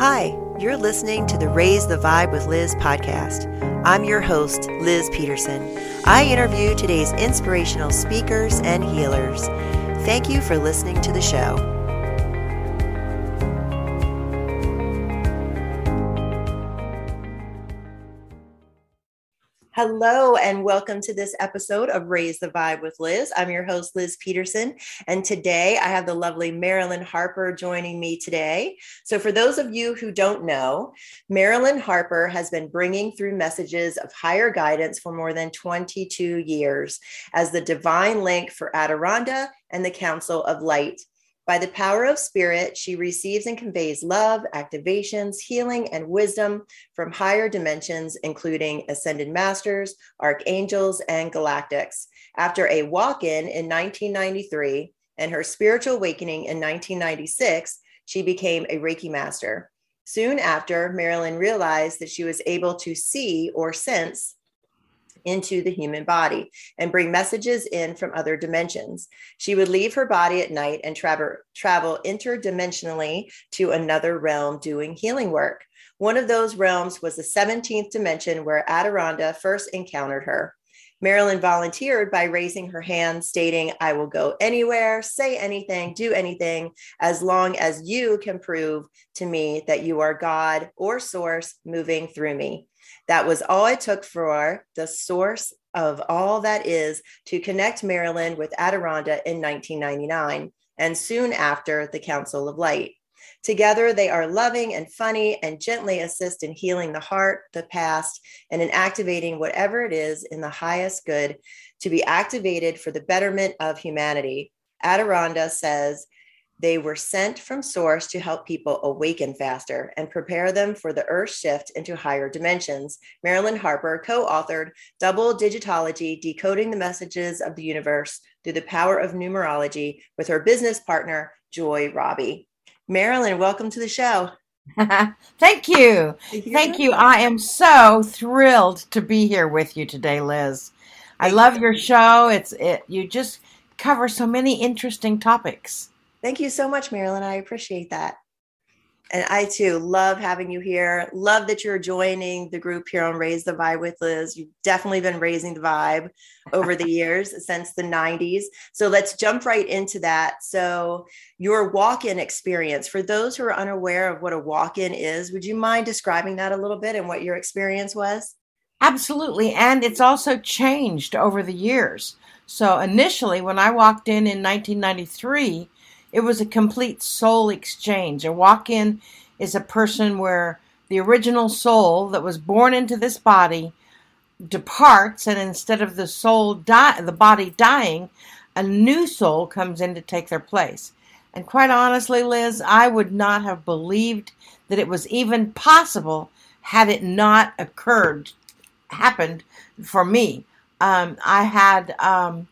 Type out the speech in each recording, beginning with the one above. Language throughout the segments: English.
Hi, you're listening to the Raise the Vibe with Liz podcast. I'm your host, Liz Peterson. I interview today's inspirational speakers and healers. Thank you for listening to the show. Hello, and welcome to this episode of Raise the Vibe with Liz. I'm your host, Liz Peterson, and today I have the lovely Marilyn Harper joining me today. So, for those of you who don't know, Marilyn Harper has been bringing through messages of higher guidance for more than 22 years as the divine link for Adironnda and the Council of Light. By the power of spirit, she receives and conveys love, activations, healing, and wisdom from higher dimensions, including ascended masters, archangels, and galactics. After a walk in in 1993 and her spiritual awakening in 1996, she became a Reiki master. Soon after, Marilyn realized that she was able to see or sense into the human body and bring messages in from other dimensions. She would leave her body at night and travel, travel interdimensionally to another realm doing healing work. One of those realms was the 17th dimension where Adironnda first encountered her. Marilyn volunteered by raising her hand, stating, I will go anywhere, say anything, do anything, as long as you can prove to me that you are God or source moving through me. That was all it took for the source of all that is to connect Marilyn with Adironnda in 1999, and soon after, the Council of Light. Together, they are loving and funny and gently assist in healing the heart, the past, and in activating whatever it is in the highest good to be activated for the betterment of humanity. Adironnda says they were sent from source to help people awaken faster and prepare them for the Earth shift into higher dimensions. Marilyn Harper co authored Double Digitology Decoding the Messages of the Universe Through the Power of Numerology with her business partner, Joy Robey. Marilyn, welcome to the show. Thank you. Thank you. I am so thrilled to be here with you today, Liz. I love your show. It's it you just cover so many interesting topics. Thank you so much, Marilyn. I appreciate that. And I too love having you here. Love that you're joining the group here on Raise the Vibe with Liz. You've definitely been raising the vibe over the years since the 90s. So let's jump right into that. So, your walk in experience, for those who are unaware of what a walk in is, would you mind describing that a little bit and what your experience was? Absolutely. And it's also changed over the years. So, initially, when I walked in in 1993, it was a complete soul exchange. A walk in is a person where the original soul that was born into this body departs, and instead of the soul die, the body dying, a new soul comes in to take their place. And quite honestly, Liz, I would not have believed that it was even possible had it not occurred, happened for me. Um, I had um,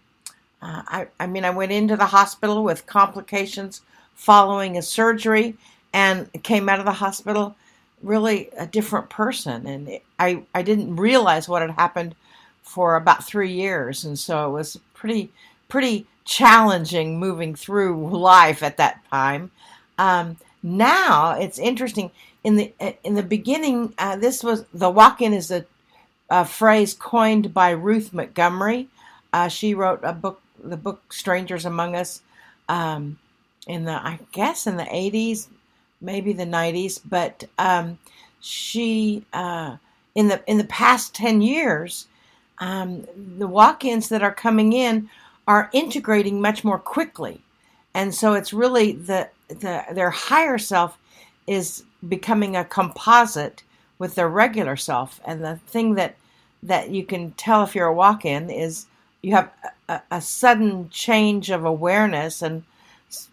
uh, I, I mean, I went into the hospital with complications following a surgery and came out of the hospital really a different person. And it, I, I didn't realize what had happened for about three years. And so it was pretty, pretty challenging moving through life at that time. Um, now it's interesting. In the in the beginning, uh, this was the walk-in is a, a, phrase coined by Ruth Montgomery. Uh, she wrote a book the book Strangers Among Us um, in the I guess in the eighties, maybe the nineties, but um, she uh, in the in the past ten years, um, the walk-ins that are coming in are integrating much more quickly, and so it's really the the their higher self is becoming a composite with their regular self, and the thing that that you can tell if you're a walk-in is you have a, a sudden change of awareness and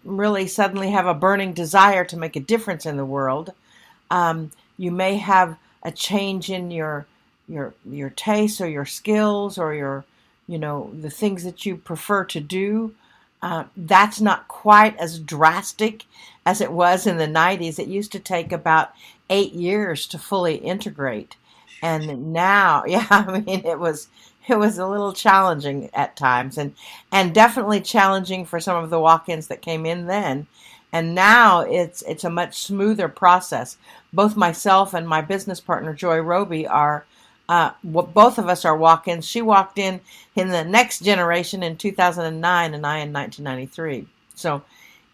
really suddenly have a burning desire to make a difference in the world. Um, you may have a change in your your your tastes or your skills or your you know the things that you prefer to do. Uh, that's not quite as drastic as it was in the 90s. It used to take about eight years to fully integrate, and now, yeah, I mean, it was it was a little challenging at times and and definitely challenging for some of the walk-ins that came in then. And now it's it's a much smoother process. Both myself and my business partner Joy Robey are uh, both of us are walk-ins. She walked in in the next generation in 2009 and i in 1993 so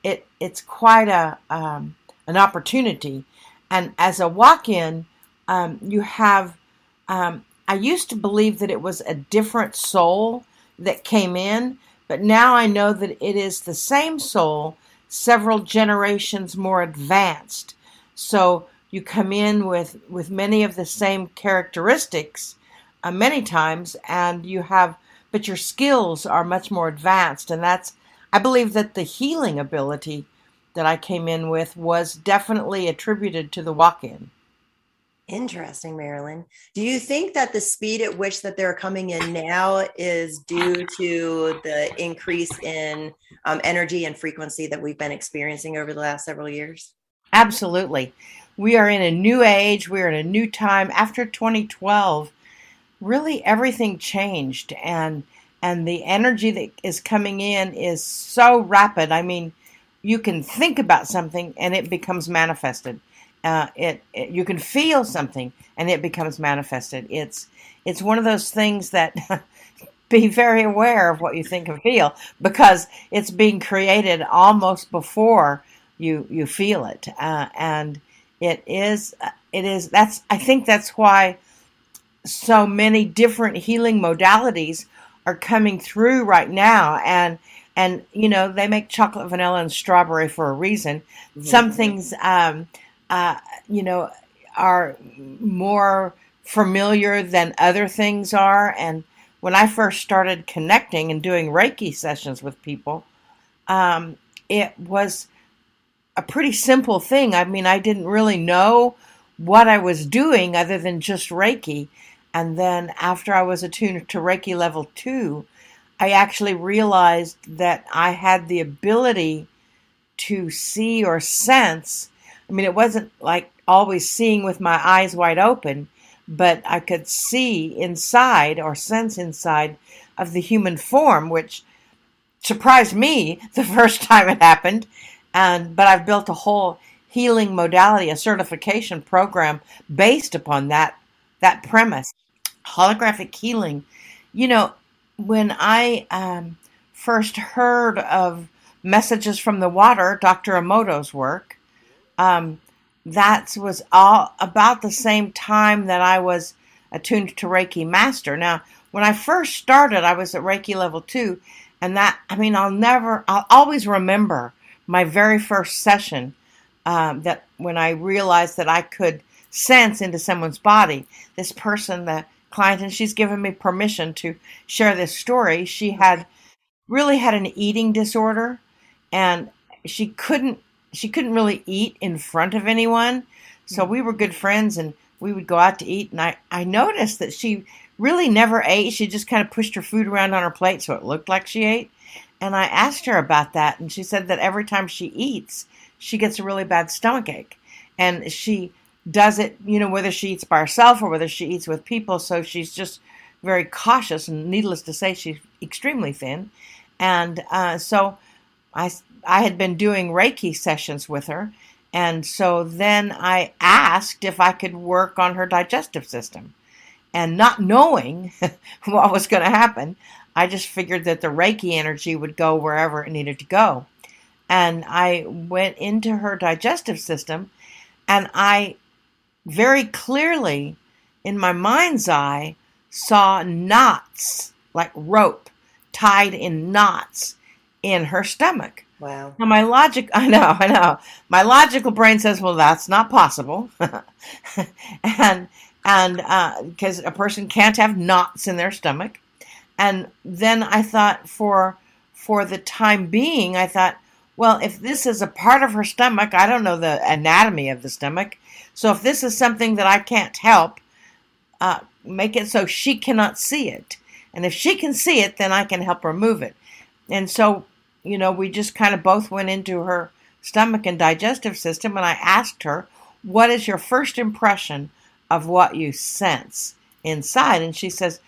it it's quite a um, an opportunity. And as a walk-in um, you have um, I used to believe that it was a different soul that came in, but now I know that it is the same soul, several generations more advanced. So you come in with, with many of the same characteristics uh, many times, and you have, but your skills are much more advanced. And that's, I believe that the healing ability that I came in with was definitely attributed to the walk in. Interesting, Marilyn. Do you think that the speed at which that they're coming in now is due to the increase in um, energy and frequency that we've been experiencing over the last several years? Absolutely. We are in a new age. We're in a new time. After 2012, really everything changed, and and the energy that is coming in is so rapid. I mean, you can think about something and it becomes manifested uh, it, it, you can feel something and it becomes manifested. It's it's one of those things that be very aware of what you think and feel because it's being created almost before you you feel it, uh, and it is it is that's I think that's why so many different healing modalities are coming through right now and and you know they make chocolate vanilla and strawberry for a reason mm-hmm. some things um, uh, you know, are more familiar than other things are. And when I first started connecting and doing Reiki sessions with people, um, it was a pretty simple thing. I mean, I didn't really know what I was doing other than just Reiki. And then after I was attuned to Reiki level two, I actually realized that I had the ability to see or sense I mean, it wasn't like always seeing with my eyes wide open, but I could see inside or sense inside of the human form, which surprised me the first time it happened. And but I've built a whole healing modality, a certification program based upon that that premise. Holographic healing. You know, when I um, first heard of messages from the water, Dr. Emoto's work, um, that was all about the same time that I was attuned to Reiki Master. Now, when I first started, I was at Reiki level two, and that, I mean, I'll never, I'll always remember my very first session um, that when I realized that I could sense into someone's body. This person, the client, and she's given me permission to share this story. She had really had an eating disorder, and she couldn't she couldn't really eat in front of anyone. So we were good friends and we would go out to eat. And I, I noticed that she really never ate. She just kind of pushed her food around on her plate so it looked like she ate. And I asked her about that. And she said that every time she eats, she gets a really bad stomach ache. And she does it, you know, whether she eats by herself or whether she eats with people. So she's just very cautious. And needless to say, she's extremely thin. And uh, so I I had been doing Reiki sessions with her. And so then I asked if I could work on her digestive system. And not knowing what was going to happen, I just figured that the Reiki energy would go wherever it needed to go. And I went into her digestive system and I very clearly, in my mind's eye, saw knots like rope tied in knots in her stomach. Wow. Now my logic, I know, I know. My logical brain says, well, that's not possible. and, and, because uh, a person can't have knots in their stomach. And then I thought for, for the time being, I thought, well, if this is a part of her stomach, I don't know the anatomy of the stomach. So if this is something that I can't help, uh, make it so she cannot see it. And if she can see it, then I can help remove it. And so you know, we just kind of both went into her stomach and digestive system, and I asked her, What is your first impression of what you sense inside? And she says,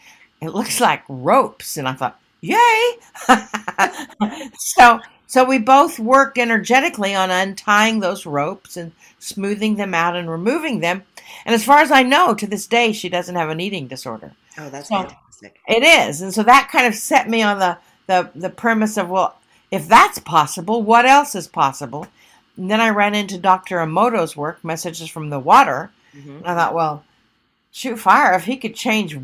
it looks like ropes. And I thought, yay. so, so we both worked energetically on untying those ropes and smoothing them out and removing them. And as far as I know, to this day, she doesn't have an eating disorder. Oh, that's so fantastic. It is. And so that kind of set me on the, the, the premise of, well, if that's possible, what else is possible? And then I ran into Dr. Emoto's work, Messages from the Water. Mm-hmm. I thought, well, shoot fire, if he could change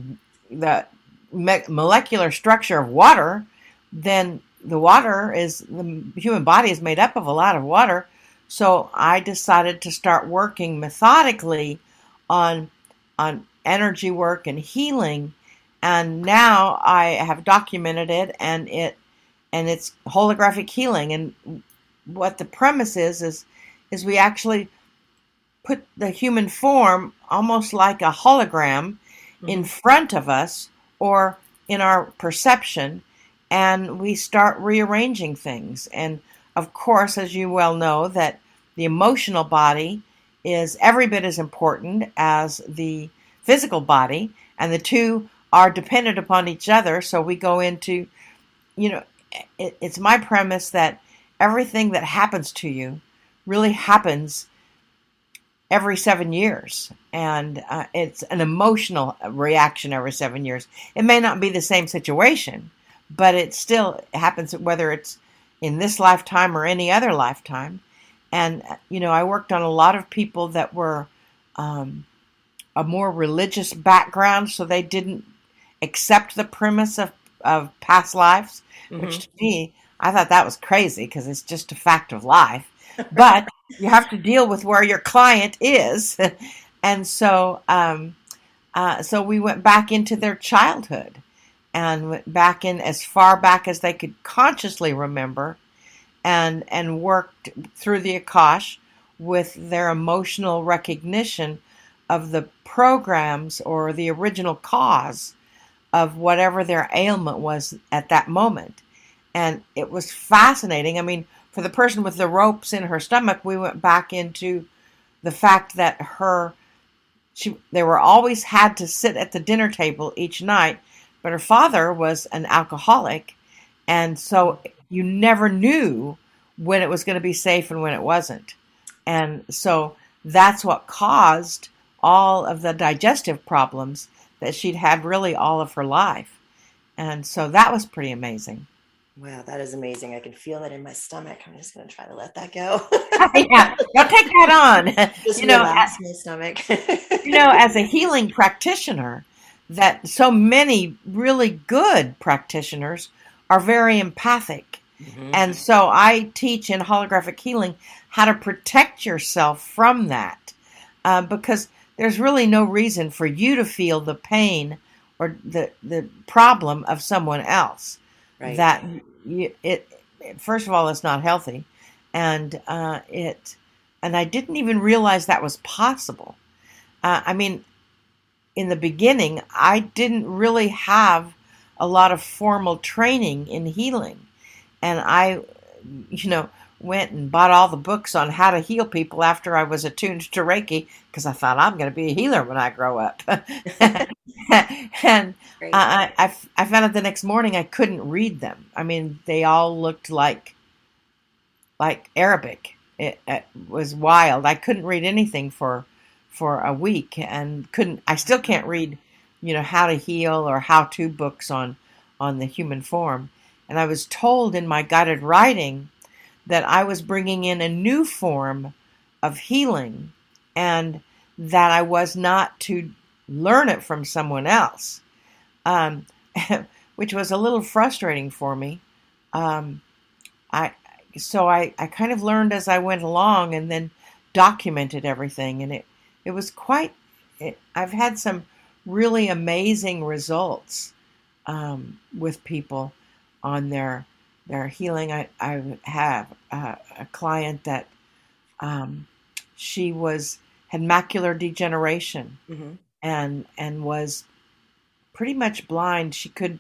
the me- molecular structure of water, then the water is the human body is made up of a lot of water. So I decided to start working methodically on on energy work and healing, and now I have documented it, and it and it's holographic healing. And what the premise is is is we actually put the human form almost like a hologram mm-hmm. in front of us or in our perception and we start rearranging things and of course as you well know that the emotional body is every bit as important as the physical body and the two are dependent upon each other so we go into you know it, it's my premise that everything that happens to you really happens every seven years. And uh, it's an emotional reaction every seven years. It may not be the same situation, but it still happens whether it's in this lifetime or any other lifetime. And, you know, I worked on a lot of people that were um, a more religious background, so they didn't accept the premise of, of past lives, mm-hmm. which to me, I thought that was crazy because it's just a fact of life. But you have to deal with where your client is. and so, um, uh, so we went back into their childhood and went back in as far back as they could consciously remember and, and worked through the Akash with their emotional recognition of the programs or the original cause of whatever their ailment was at that moment. And it was fascinating. I mean, for the person with the ropes in her stomach, we went back into the fact that her she they were always had to sit at the dinner table each night, but her father was an alcoholic, and so you never knew when it was going to be safe and when it wasn't. And so that's what caused all of the digestive problems that she'd had really all of her life. And so that was pretty amazing. Wow, that is amazing. I can feel that in my stomach. I'm just going to try to let that go. yeah, don't take that on. Just you know, as, my stomach. you know, as a healing practitioner, that so many really good practitioners are very empathic. Mm-hmm. And so I teach in holographic healing how to protect yourself from that uh, because there's really no reason for you to feel the pain or the, the problem of someone else. Right. That you, it, first of all, it's not healthy, and uh, it, and I didn't even realize that was possible. Uh, I mean, in the beginning, I didn't really have a lot of formal training in healing, and I, you know, went and bought all the books on how to heal people after I was attuned to Reiki because I thought I'm going to be a healer when I grow up. and I, I, I found out the next morning I couldn't read them. I mean, they all looked like like Arabic. It, it was wild. I couldn't read anything for for a week, and couldn't. I still can't read, you know, how to heal or how to books on on the human form. And I was told in my guided writing that I was bringing in a new form of healing and that I was not to learn it from someone else, um, which was a little frustrating for me. Um, I so I, I kind of learned as I went along and then documented everything, and it it was quite. It, I've had some really amazing results um, with people on their their healing. I, I have a, a client that um, she was had macular degeneration mm-hmm. and and was pretty much blind. She could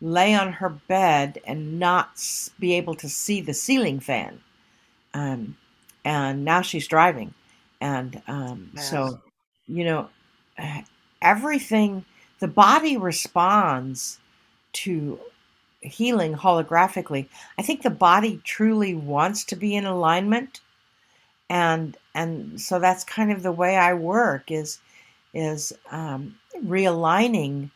lay on her bed and not be able to see the ceiling fan. Um, and now she's driving, and um, so you know everything the body responds to healing holographically. I think the body truly wants to be in alignment, and and so that's kind of the way I work is is um, realigning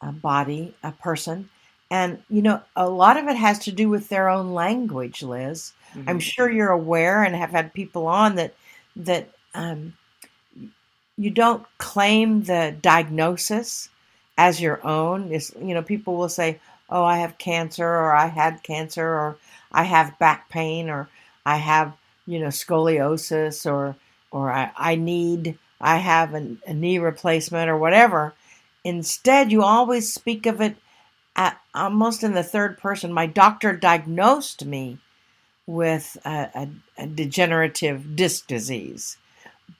a body, a person, and you know a lot of it has to do with their own language. Liz, mm-hmm. I'm sure you're aware and have had people on that that um, you don't claim the diagnosis as your own. Is you know people will say, "Oh, I have cancer," or "I had cancer," or "I have back pain," or "I have you know scoliosis," or or I, I need I have a, a knee replacement or whatever. Instead, you always speak of it at, almost in the third person. My doctor diagnosed me with a, a, a degenerative disc disease,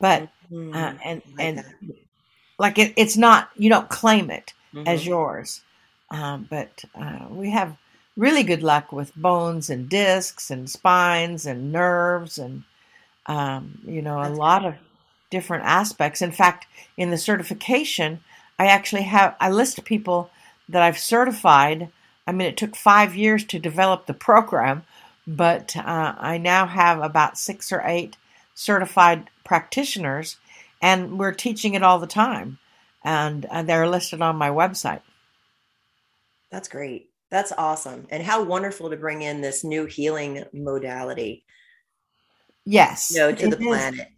but mm-hmm. uh, and like and like it, it's not you don't claim it mm-hmm. as yours, um, but uh, we have really good luck with bones and discs and spines and nerves and um, you know That's a lot of different aspects. In fact, in the certification, I actually have I list people that I've certified. I mean, it took five years to develop the program, but uh, I now have about six or eight certified practitioners, and we're teaching it all the time, and uh, they're listed on my website. That's great. That's awesome. And how wonderful to bring in this new healing modality. Yes. You know, to the planet.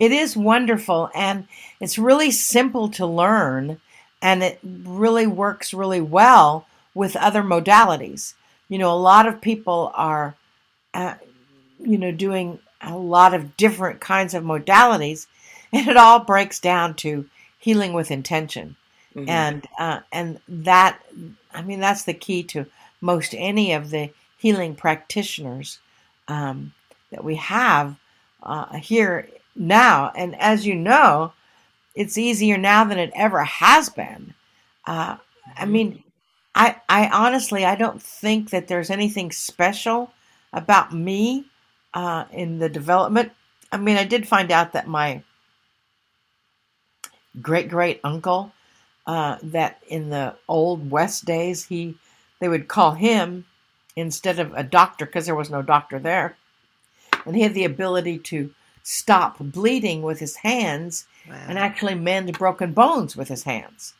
It is wonderful and it's really simple to learn and it really works really well with other modalities. You know, a lot of people are, uh, you know, doing a lot of different kinds of modalities, and it all breaks down to healing with intention. Mm-hmm. And uh, and that, I mean, that's the key to most any of the healing practitioners um, that we have uh, here now. And as you know, it's easier now than it ever has been. Uh, I mm-hmm. mean, I, I honestly, I don't think that there's anything special about me uh, in the development. I mean, I did find out that my great great uncle, uh, that in the old West days, he they would call him instead of a doctor because there was no doctor there, and he had the ability to stop bleeding with his hands wow. and actually mend broken bones with his hands.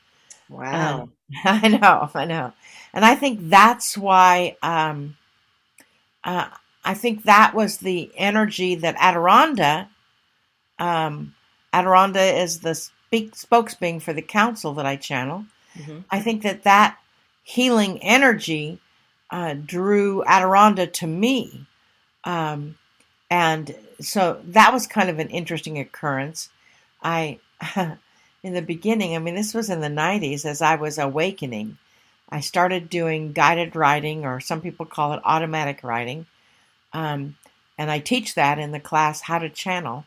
Wow. Um, I know, I know. And I think that's why um, uh, I think that was the energy that Adironnda, um, Adironnda is the speak, spokesbeing for the council that I channel. Mm-hmm. I think that that healing energy uh, drew Adironnda to me. Um, and so that was kind of an interesting occurrence. I, in the beginning, I mean, this was in the 90s as I was awakening. I started doing guided writing, or some people call it automatic writing. Um, and I teach that in the class, How to Channel,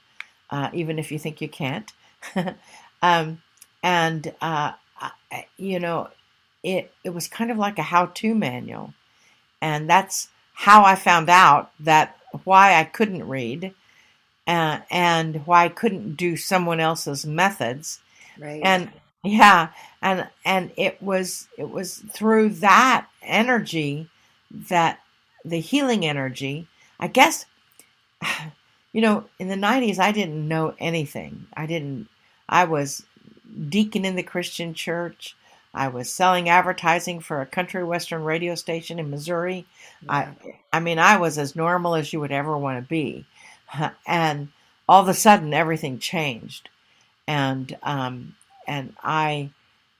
uh, even if you think you can't. um, and, uh, you know, it, it was kind of like a how to manual. And that's how I found out that why I couldn't read uh, and why I couldn't do someone else's methods. Right. And yeah, and and it was it was through that energy that the healing energy, I guess you know, in the 90s I didn't know anything. I didn't I was deacon in the Christian church. I was selling advertising for a country western radio station in Missouri. I I mean, I was as normal as you would ever want to be. And all of a sudden everything changed. And um and I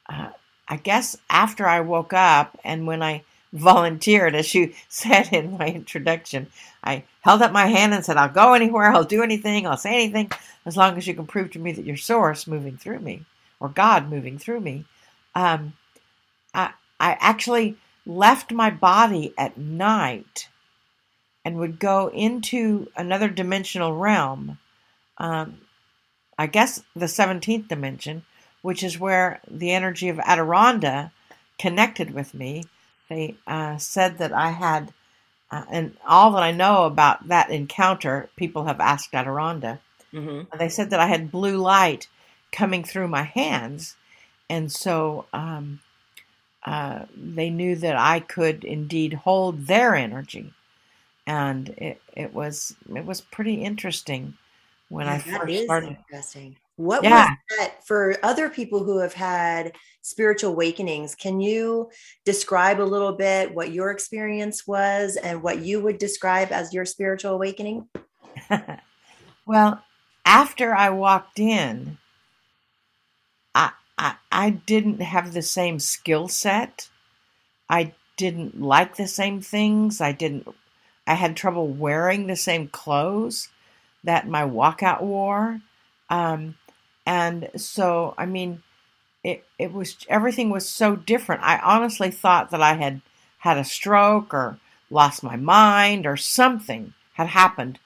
uh, I guess after I woke up and when I volunteered, as you said in my introduction, I held up my hand and said, I'll go anywhere, I'll do anything, I'll say anything, as long as you can prove to me that you're source moving through me or God moving through me um, I, I actually left my body at night and would go into another dimensional realm. Um, I guess the 17th dimension, which is where the energy of Adironnda connected with me. They uh, said that I had, uh, and all that I know about that encounter, people have asked Adironnda. Mm-hmm. They said that I had blue light coming through my hands and so um, uh, they knew that I could indeed hold their energy, and it it was it was pretty interesting when yeah, I first started. Interesting. What yeah. was that for other people who have had spiritual awakenings? Can you describe a little bit what your experience was and what you would describe as your spiritual awakening? well, after I walked in, I, I, I didn't have the same skill set. I didn't like the same things. I didn't I had trouble wearing the same clothes that my walkout wore. Um, and so, I mean, it, it was everything was so different. I honestly thought that I had had a stroke or lost my mind or something had happened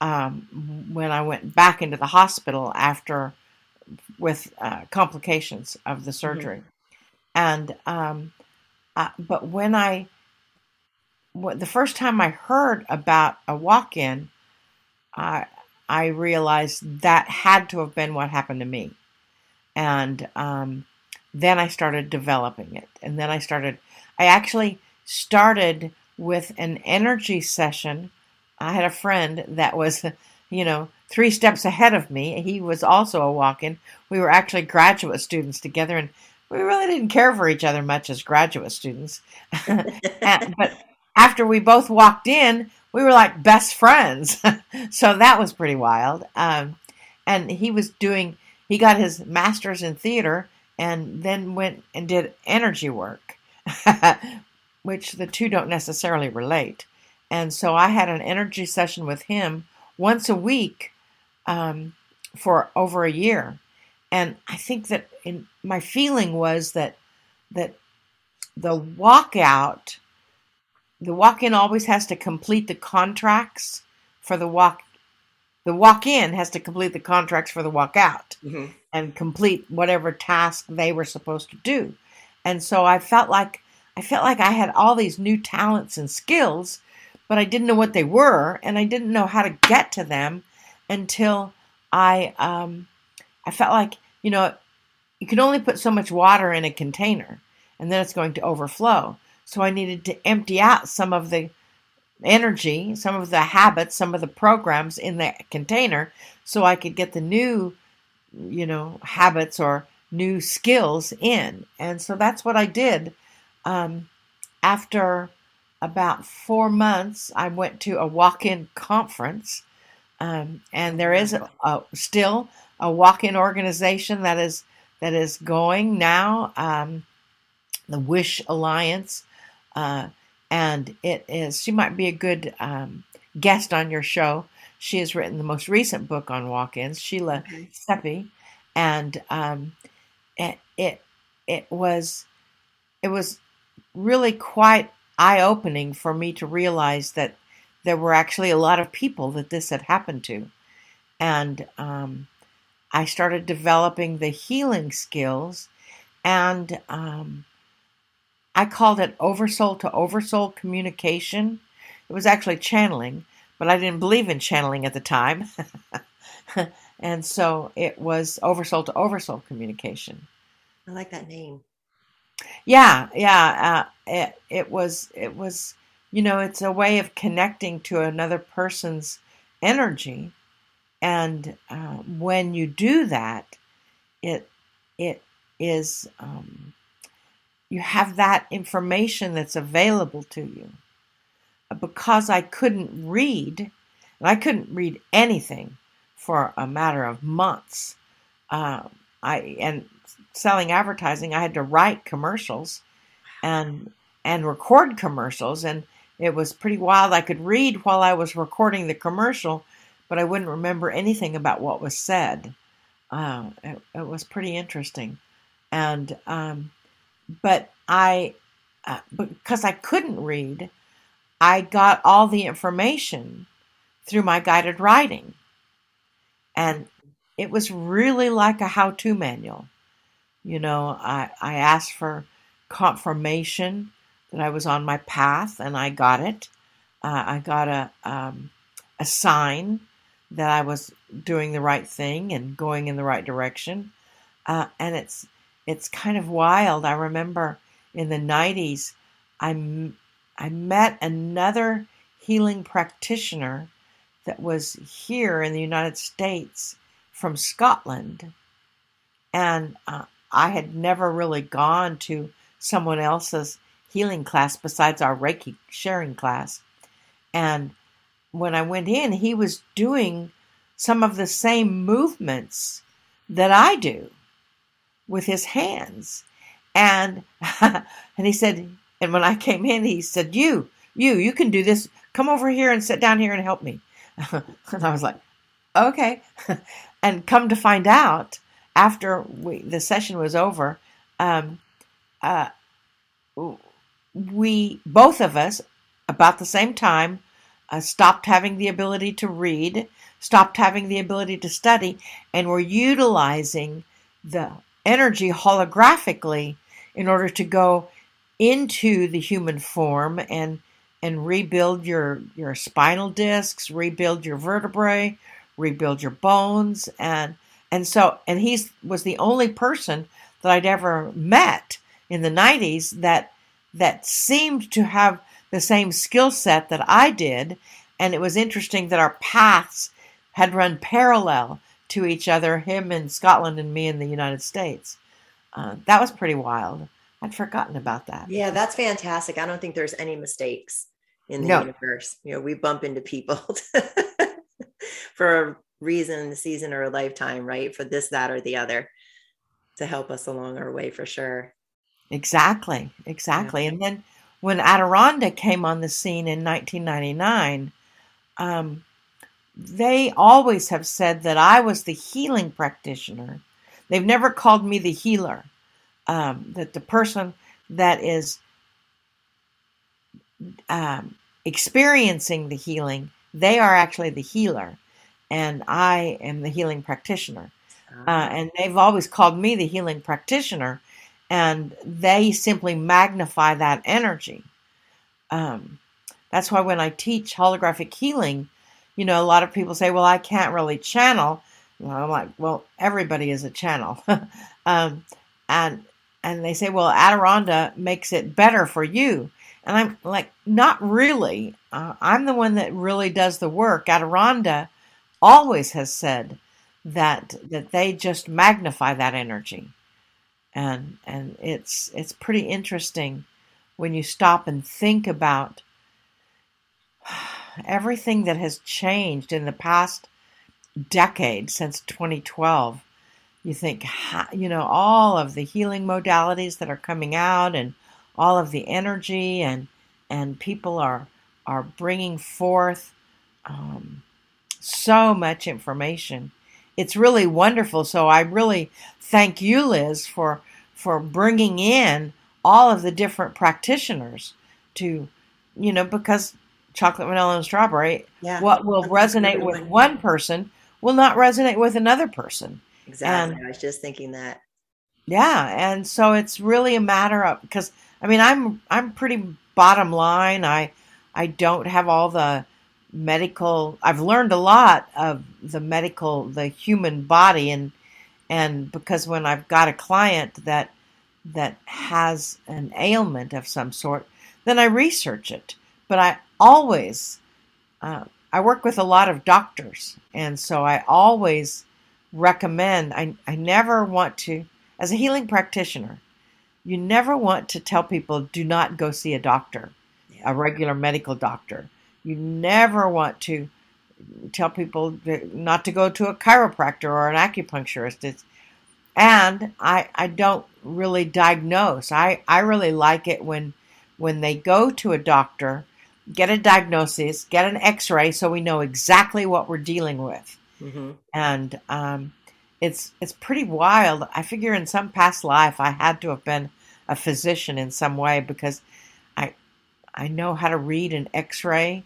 um, when I went back into the hospital after with uh, complications of the mm-hmm. surgery. Mm-hmm. And um, uh, but when I the first time I heard about a walk-in, I I realized that had to have been what happened to me. And um, then I started developing it. And then I started, I actually started with an energy session. I had a friend that was, you know, three steps ahead of me. He was also a walk in. We were actually graduate students together, and we really didn't care for each other much as graduate students. but after we both walked in, we were like best friends. so that was pretty wild. Um, and he was doing, he got his master's in theater and then went and did energy work, which the two don't necessarily relate. And so I had an energy session with him once a week um, for over a year. And I think that in, my feeling was that that the walkout the walk-in always has to complete the contracts for the walk the walk-in has to complete the contracts for the walk-out mm-hmm. and complete whatever task they were supposed to do and so i felt like i felt like i had all these new talents and skills but i didn't know what they were and i didn't know how to get to them until i um, i felt like you know you can only put so much water in a container and then it's going to overflow so I needed to empty out some of the energy, some of the habits, some of the programs in the container so I could get the new, you know, habits or new skills in. And so that's what I did. Um, after about four months, I went to a walk in conference. Um, and there is a, a, still a walk-in organization that is that is going now, um, the Wish Alliance, uh, and it is, she might be a good um, guest on your show. She has written the most recent book on walk ins, Sheila okay. Seppi. And um, it, it, it was, it was really quite eye opening for me to realize that there were actually a lot of people that this had happened to. And um, I started developing the healing skills and um, I called it oversoul to oversoul communication. It was actually channeling, but I didn't believe in channeling at the time. and so it was oversoul to oversoul communication. I like that name. Yeah, yeah. Uh, it, it was, it was, you know, it's a way of connecting to another person's energy. And uh, when you do that, it, it is, um, you have that information that's available to you. Because I couldn't read, and I couldn't read anything for a matter of months. Uh, I and selling advertising, I had to write commercials and and record commercials, and it was pretty wild. I could read while I was recording the commercial, but I wouldn't remember anything about what was said. Uh, it, it, was pretty interesting, and um, but I, uh, because I couldn't read, I got all the information through my guided writing. And it was really like a how to manual. You know, I, I asked for confirmation that I was on my path, and I got it. Uh, I got a, um, a sign that I was doing the right thing and going in the right direction. Uh, and it's it's kind of wild. I remember in the 90s, I, I met another healing practitioner that was here in the United States from Scotland. And uh, I had never really gone to someone else's healing class besides our Reiki sharing class. And when I went in, he was doing some of the same movements that I do with his hands. And and he said, and when I came in, he said, "You, you, you can do this. Come over here and sit down here and help me." and I was like, "Okay." and come to find out, after we, the session was over, um, uh, we both of us, about the same time, uh, stopped having the ability to read, stopped having the ability to study, and were utilizing the energy holographically in order to go into the human form and and rebuild your your spinal discs, rebuild your vertebrae, rebuild your bones. And and so and he was the only person that I'd ever met in the 90s that that seemed to have the same skill set that I did. And it was interesting that our paths had run parallel to each other, him in Scotland and me in the United States. Uh, that was pretty wild. I'd forgotten about that. Yeah, that's fantastic. I don't think there's any mistakes in the no. universe. You know, we bump into people for a reason, a season, or a lifetime, right? For this, that, or the other to help us along our way for sure. Exactly, exactly. Yeah. And then when Adironnda came on the scene in 1999, um, they always have said that I was the healing practitioner. They've never called me the healer. Um, that the person that is um, experiencing the healing, they are actually the healer, and I am the healing practitioner. Uh, ah. and they've always called me the healing practitioner, and they simply magnify that energy. Um, that's why when I teach holographic healing, you know, a lot of people say, well, I can't really channel. Well, I'm like, well, everybody is a channel. um, and, and they say, well, Adironnda makes it better for you. And I'm like, not really. Uh, I'm the one that really does the work. Adironnda always has said that that they just magnify that energy, and and it's it's pretty interesting when you stop and think about everything that has changed in the past decade since 2012 you think you know all of the healing modalities that are coming out and all of the energy and and people are are bringing forth um, so much information. It's really wonderful. So i really thank you liz for for bringing in all of the different practitioners to you know because chocolate, vanilla, and strawberry, yeah. what will resonate with one person will not resonate with another person. Exactly. And, I was just thinking that. Yeah, and so it's really a matter of because I mean I'm I'm pretty bottom line. I I don't have all the medical. I've learned a lot of the medical, the human body, and and because when I've got a client that that has an ailment of some sort, then I research it. But I always, uh, I work with a lot of doctors, and so I always recommend, I, I never want to, as a healing practitioner, you never want to tell people do not go see a doctor, yeah. a regular medical doctor. You never want to tell people not to go to a chiropractor or an acupuncturist. It's, and I, I don't really diagnose. I, I really like it when when they go to a doctor get a diagnosis, get an X-ray, so we know exactly what we're dealing with. Mm-hmm. And um, it's it's pretty wild. I figure in some past life I had to have been a physician in some way because I I know how to read an X-ray.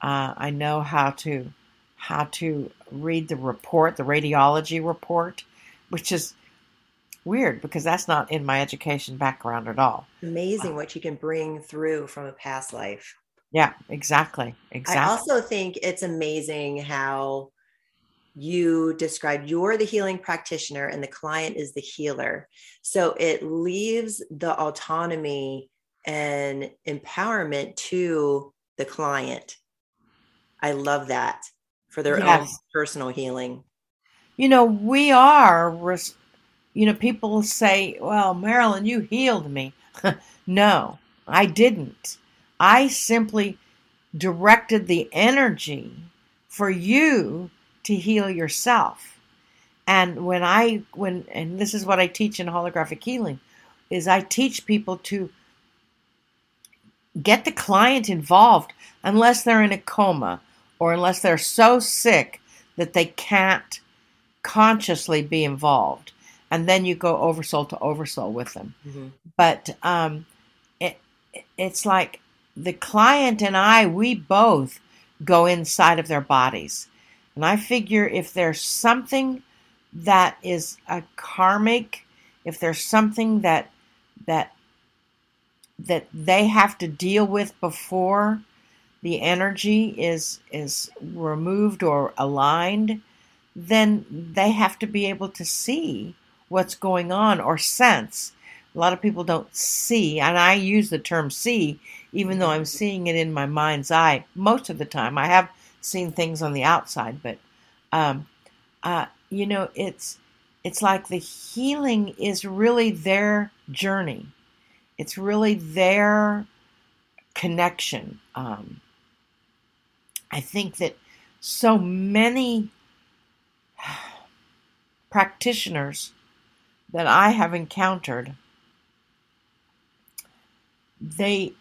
Uh, I know how to how to read the report, the radiology report, which is weird because that's not in my education background at all. Amazing what you can bring through from a past life. Yeah, exactly. Exactly. I also think it's amazing how you described you're the healing practitioner and the client is the healer. So it leaves the autonomy and empowerment to the client. I love that for their yes. own personal healing. You know, we are, you know, people say, well, Marilyn, you healed me. no, I didn't. I simply directed the energy for you to heal yourself. And when I when and this is what I teach in holographic healing is I teach people to get the client involved unless they're in a coma or unless they're so sick that they can't consciously be involved. And then you go oversoul to oversoul with them. Mm-hmm. But um, it, it's like the client and I, we both go inside of their bodies. And I figure if there's something that is a karmic, if there's something that that that they have to deal with before the energy is is removed or aligned, then they have to be able to see what's going on or sense. A lot of people don't see, and I use the term see, even though I'm seeing it in my mind's eye most of the time. I have seen things on the outside, but um, uh, you know, it's it's like the healing is really their journey. It's really their connection. Um, I think that so many practitioners that I have encountered, they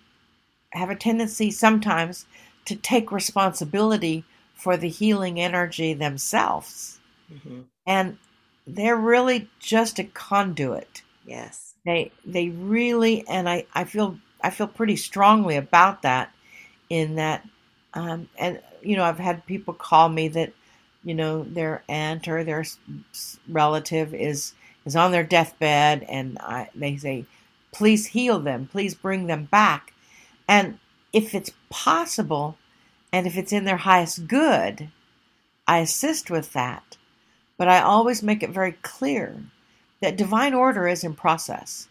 have a tendency sometimes to take responsibility for the healing energy themselves. Mm-hmm. And they're really just a conduit. Yes. They they really and I, I feel I feel pretty strongly about that in that um, and you know I've had people call me that you know their aunt or their relative is is on their deathbed and I, they say please heal them please bring them back and if it's possible and if it's in their highest good, I assist with that. But I always make it very clear that divine order is in process.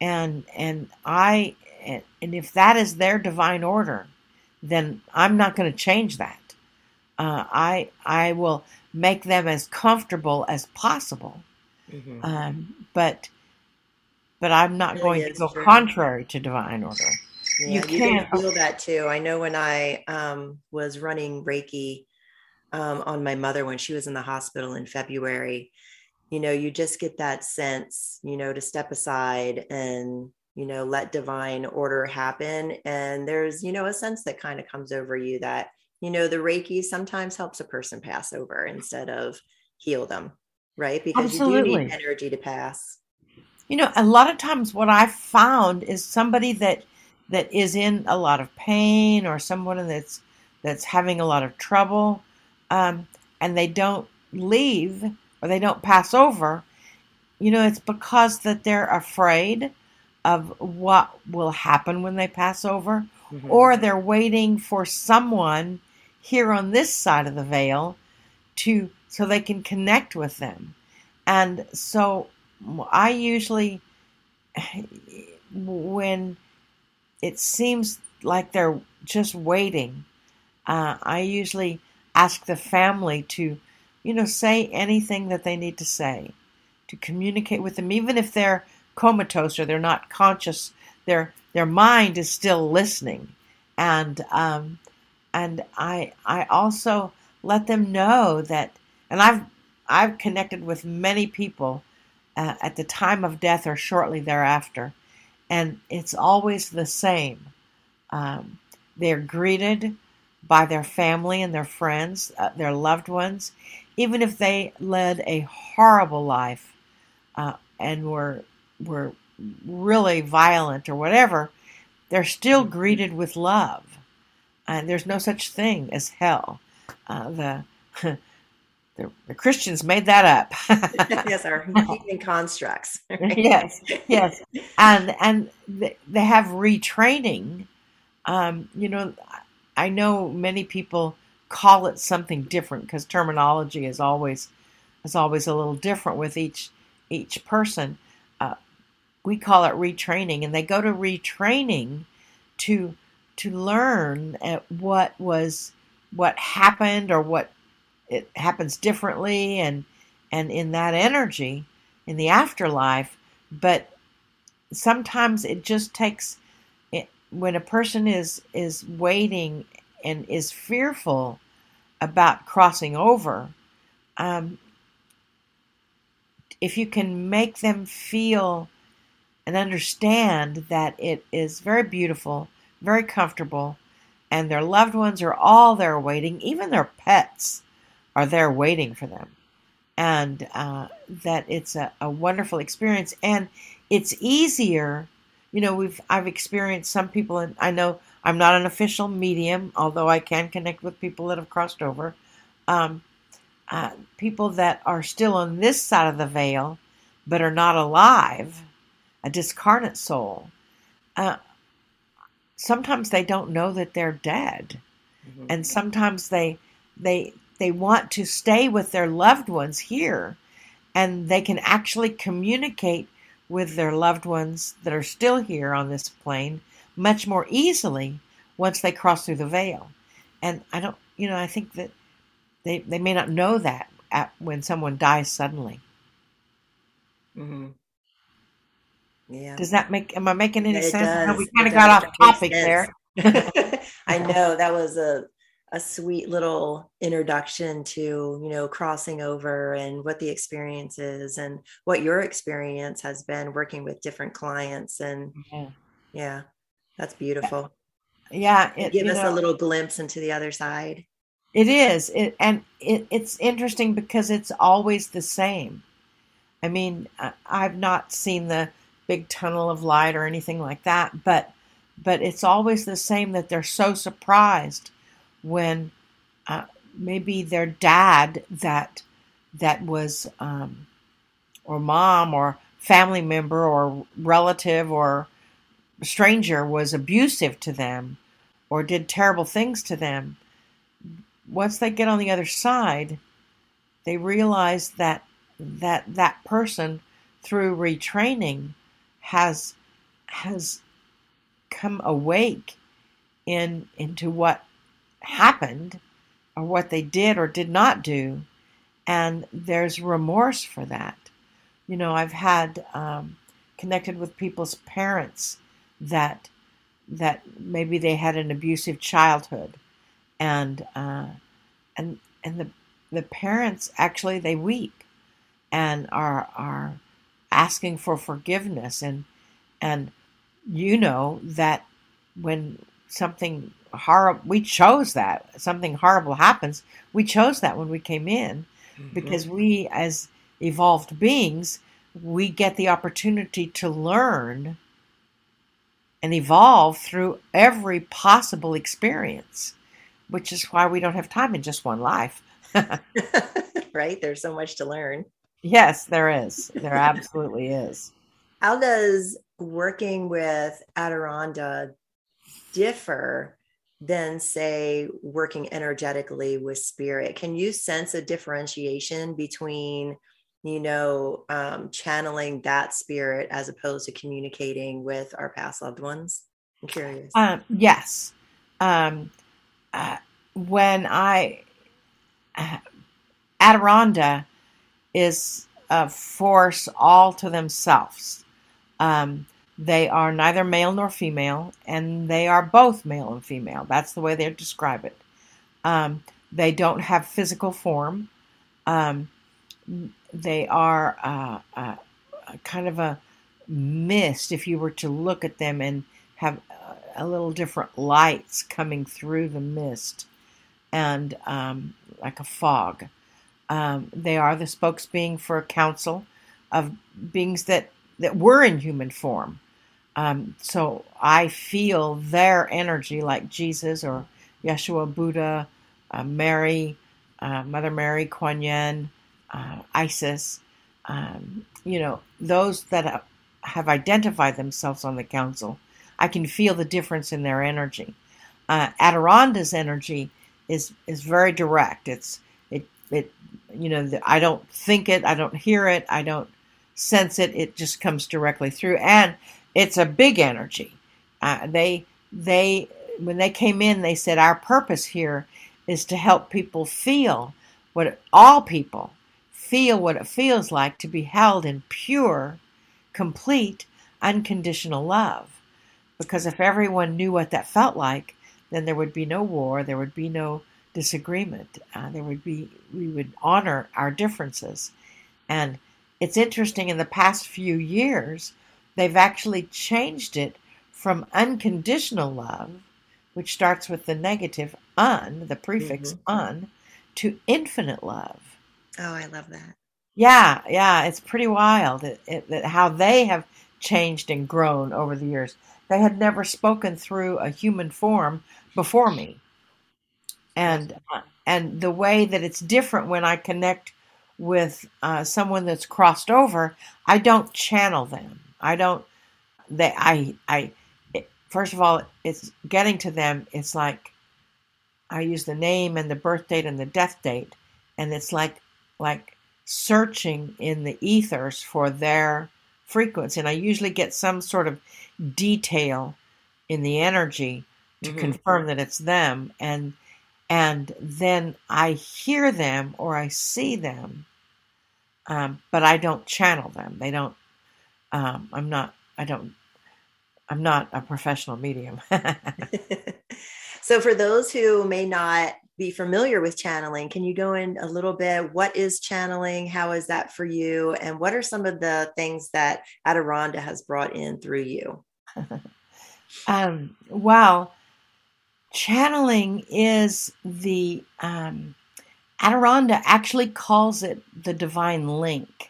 And and I and if that is their divine order, then I'm not going to change that. Uh, I I will make them as comfortable as possible. Mm-hmm. Um, but but I'm not really going to go contrary to divine order. Yeah, you, can feel that too. I know when I um, was running Reiki um, on my mother when she was in the hospital in February, you know, you just get that sense, you know, to step aside and, you know, let divine order happen. And there's, you know, a sense that kind of comes over you that, you know, the Reiki sometimes helps a person pass over instead of heal them, right? Because Absolutely. you do need energy to pass. You know, a lot of times what I've found is somebody that that is in a lot of pain or someone that's that's having a lot of trouble um, and they don't leave or they don't pass over you know it's because that they're afraid of what will happen when they pass over mm-hmm. or they're waiting for someone here on this side of the veil to so they can connect with them and so i usually when it seems like they're just waiting. Uh, I usually ask the family to, you know, say anything that they need to say, to communicate with them, even if they're comatose or they're not conscious. Their their mind is still listening, and um, and I I also let them know that, and I've I've connected with many people uh, at the time of death or shortly thereafter and it's always the same. Um, they're greeted by their family and their friends, uh, their loved ones, even if they led a horrible life uh, and were were really violent or whatever. They're still mm-hmm. greeted with love, and there's no such thing as hell. Uh, the the, the Christians made that up. yes, our human constructs. Right? Yes, yes, and and they have retraining. Um, you know, I know many people call it something different because terminology is always is always a little different with each each person. Uh, we call it retraining, and they go to retraining to to learn what was what happened or what it happens differently and and in that energy in the afterlife but sometimes it just takes it, when a person is is waiting and is fearful about crossing over um, if you can make them feel and understand that it is very beautiful very comfortable and their loved ones are all there waiting even their pets are there waiting for them. And uh, that it's a, a wonderful experience. And it's easier you know we've i've experienced some people and i know i'm not an official medium although i can connect with people that have crossed over. Um, uh, people that are still on this side of the veil but are not alive a discarnate soul uh, sometimes they don't know that they're dead. Mm-hmm. and sometimes they they they want to stay with their loved ones here and they can actually communicate with their loved ones that are still here on this plane much more easily once they cross through the veil. And I don't, you know, I think that they, they may not know that at, when someone dies suddenly. Mm-hmm. Yeah. Does that make, am I making any it sense? Does. we kind of got off topic there. I know that was a a sweet little introduction to you know crossing over and what the experience is and what your experience has been working with different clients and yeah, yeah that's beautiful. Yeah it, give us know, a little glimpse into the other side. It is. It, and it, it's interesting because it's always the same. I mean i've not seen the big tunnel of light or anything like that but but it's always the same that they're so surprised when uh, maybe their dad that that was um, or mom or family member or relative or stranger was abusive to them or did terrible things to them once they get on the other side they realize that that that person through retraining has has come awake in into what happened or what they did or did not do. And there's remorse for that. You know, I've had um, connected with people's parents that that maybe they had an abusive childhood, and uh, and and the the parents actually they weep and are are asking for forgiveness and and you know that when something horrible. We chose that. Something horrible happens. We chose that when we came in mm-hmm. because we, as evolved beings, we get the opportunity to learn and evolve through every possible experience, which is why we don't have time in just one life. right? There's so much to learn. Yes, there is. There absolutely is. How does working with Adironnda differ than say working energetically with spirit. Can you sense a differentiation between you know um, channeling that spirit as opposed to communicating with our past loved ones? I'm curious. Um, yes. Um, uh, when i uh, Adironnda is a force all to themselves. Um, they are neither male nor female, and they are both male and female. That's the way they describe it. Um, they don't have physical form. Um, they are uh, uh, kind of a mist if you were to look at them and have a little different lights coming through the mist and um, like a fog. Um, they are the spokesbeing for a council of beings that, that were in human form. Um, so I feel their energy like Jesus or Yeshua, Buddha, uh, Mary, uh, Mother Mary, Kuan Yin, uh, Isis, um, you know, those that have identified themselves on the council. I can feel the difference in their energy. Uh, Adironnda's energy is is very direct. It's it it you know I don't think it, I don't hear it, I don't sense it. It just comes directly through, and it's a big energy. Uh, they they when they came in, they said our purpose here is to help people feel what it, all people feel what it feels like to be held in pure, complete, unconditional love. Because if everyone knew what that felt like, then there would be no war, there would be no disagreement, uh, there would be we would honor our differences. And it's interesting in the past few years, they've actually changed it from unconditional love, which starts with the negative un, the prefix mm-hmm. un, to infinite love. Oh, I love that. Yeah, yeah, it's pretty wild it, it, how they have changed and grown over the years. They had never spoken through a human form before me, and and the way that it's different when I connect with uh, someone that's crossed over, I don't channel them. I don't. They. I. I. It, first of all, it's getting to them. It's like I use the name and the birth date and the death date, and it's like like searching in the ethers for their frequency. And I usually get some sort of detail in the energy to mm-hmm. confirm that it's them. And and then I hear them or I see them, um, but I don't channel them. They don't. Um, I'm not. I don't. I'm not a professional medium. so, for those who may not be familiar with channeling. Can you go in a little bit? What is channeling? How is that for you? And what are some of the things that Adironnda has brought in through you? um, well, channeling is the um, Adironnda actually calls it the divine link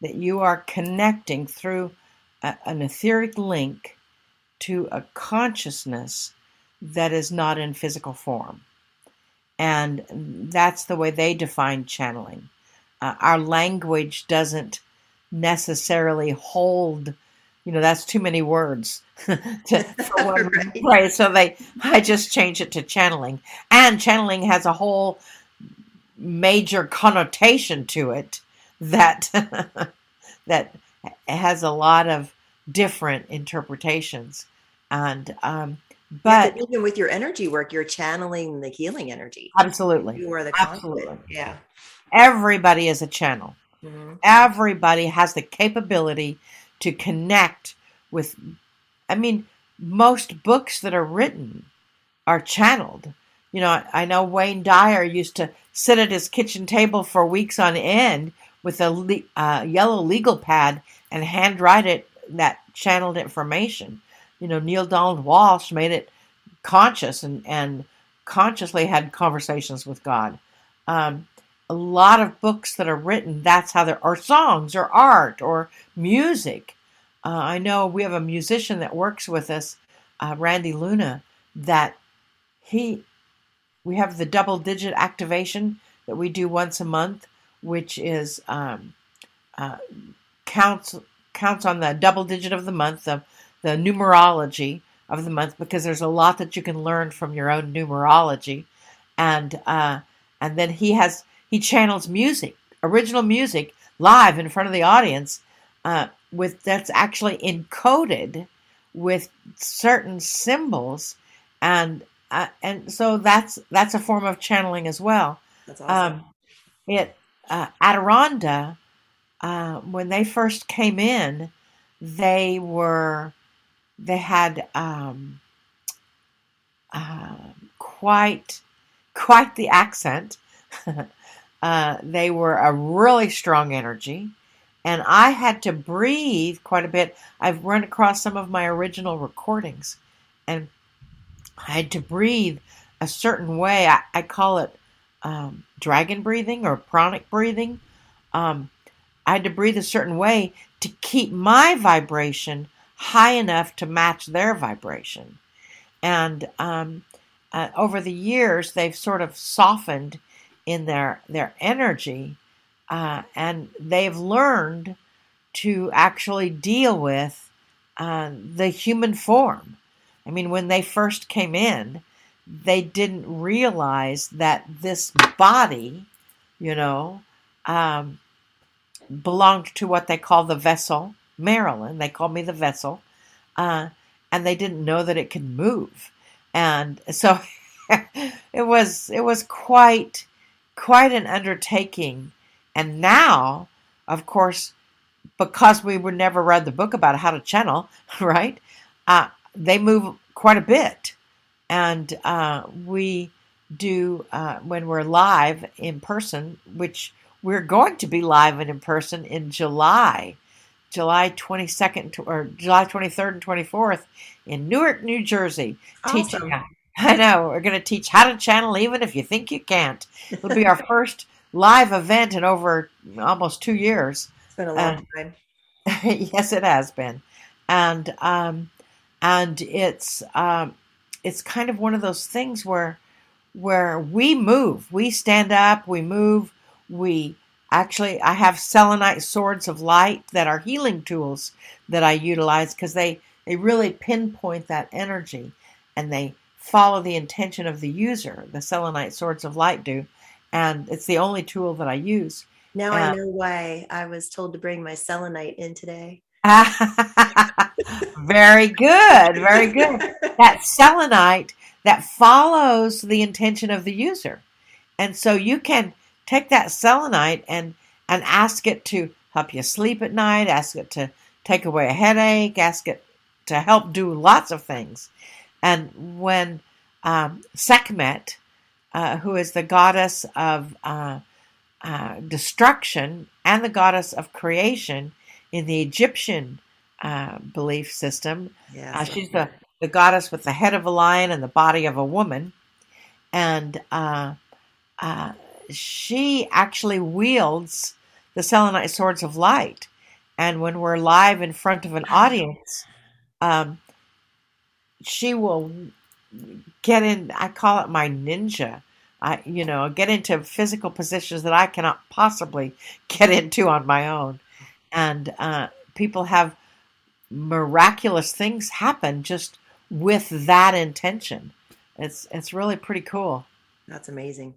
that you are connecting through a, an etheric link to a consciousness that is not in physical form. And that's the way they define channeling. Uh, our language doesn't necessarily hold, you know, that's too many words to, for one right. right. So they, I just change it to channeling. And channeling has a whole major connotation to it that that has a lot of different interpretations. And um, but yeah, even with your energy work, you're channeling the healing energy. Absolutely. You are the absolutely. Yeah. Everybody is a channel. Mm-hmm. Everybody has the capability to connect with I mean, most books that are written are channeled. You know, I, I know Wayne Dyer used to sit at his kitchen table for weeks on end with a le- uh, yellow legal pad and handwrite it that channeled information you know, Neale Donald Walsch made it conscious and, and consciously had conversations with God. Um, a lot of books that are written, that's how they're, or songs, or art, or music. Uh, I know we have a musician that works with us, uh, Randy Luna, that he, we have the double digit activation that we do once a month, which is um, uh, counts counts on the double digit of the month of the numerology of the month because there's a lot that you can learn from your own numerology, and uh, and then he has he channels music, original music, live in front of the audience, uh, with that's actually encoded with certain symbols, and uh, and so that's that's a form of channeling as well. That's awesome. Um, it uh, Adironnda, uh, when they first came in, they were they had um, uh, quite quite the accent. uh, they were a really strong energy, and I had to breathe quite a bit. I've run across some of my original recordings, and I had to breathe a certain way. I, I call it um, dragon breathing or pranic breathing. Um, I had to breathe a certain way to keep my vibration high enough to match their vibration. And um, uh, over the years, they've sort of softened in their their energy, uh, and they've learned to actually deal with uh, the human form. I mean, when they first came in, they didn't realize that this body, you know, um, belonged to what they call the vessel, Marilyn. They called me the vessel. Uh, and they didn't know that it could move. And so it was it was quite quite an undertaking. And now, of course, because we were never read the book about how to channel, right? Uh, they move quite a bit, and uh, we do uh, when we're live in person, which we're going to be live and in person in July, July 22nd or July 23rd and 24th in Newark, New Jersey, awesome. teaching. I know we're going to teach how to channel even if you think you can't. It'll be our first live event in over almost two years. It's been a long time. yes, it has been, and um, and it's um, it's kind of one of those things where where we move, we stand up, we move, we actually I have selenite swords of light that are healing tools that I utilize because they they really pinpoint that energy and they follow the intention of the user. The selenite swords of light do, and it's the only tool that I use. Now I know why I was told to bring my selenite in today. very good, very good. That selenite that follows the intention of the user. And so you can take that selenite and and ask it to help you sleep at night, ask it to take away a headache, ask it to help do lots of things. And when um, Sekhmet, uh, who is the goddess of uh, uh, destruction and the goddess of creation in the Egyptian uh, belief system, yes, uh, she's the, the goddess with the head of a lion and the body of a woman. And uh, she actually wields the selenite swords of light. And when we're live in front of an audience, um, she will get in. I call it my ninja. I, you know, get into physical positions that I cannot possibly get into on my own, and uh, people have miraculous things happen just with that intention. It's it's really pretty cool. That's amazing.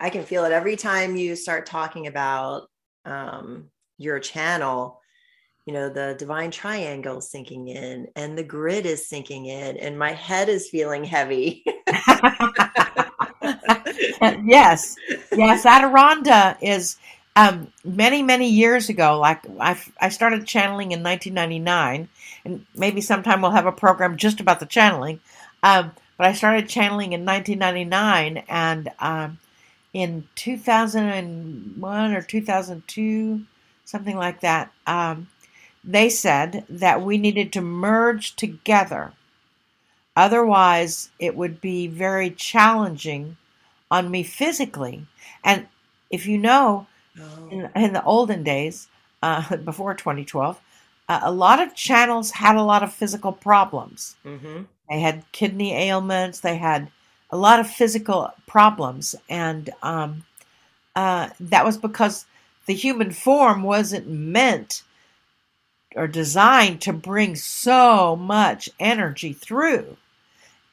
I can feel it every time you start talking about um, your channel you know the divine triangle sinking in and the grid is sinking in and my head is feeling heavy yes yes Adironnda is um, many many years ago like I, I started channeling in 1999 and maybe sometime we'll have a program just about the channeling um, but i started channeling in 1999 and um, in 2001 or 2002 something like that um, they said that we needed to merge together. Otherwise, it would be very challenging on me physically. And if you know, oh. in, in, the olden days, uh, before 2012, uh, a lot of channels had a lot of physical problems. Mm-hmm. They had kidney ailments, they had a lot of physical problems. And um, uh, that was because the human form wasn't meant or designed to bring so much energy through.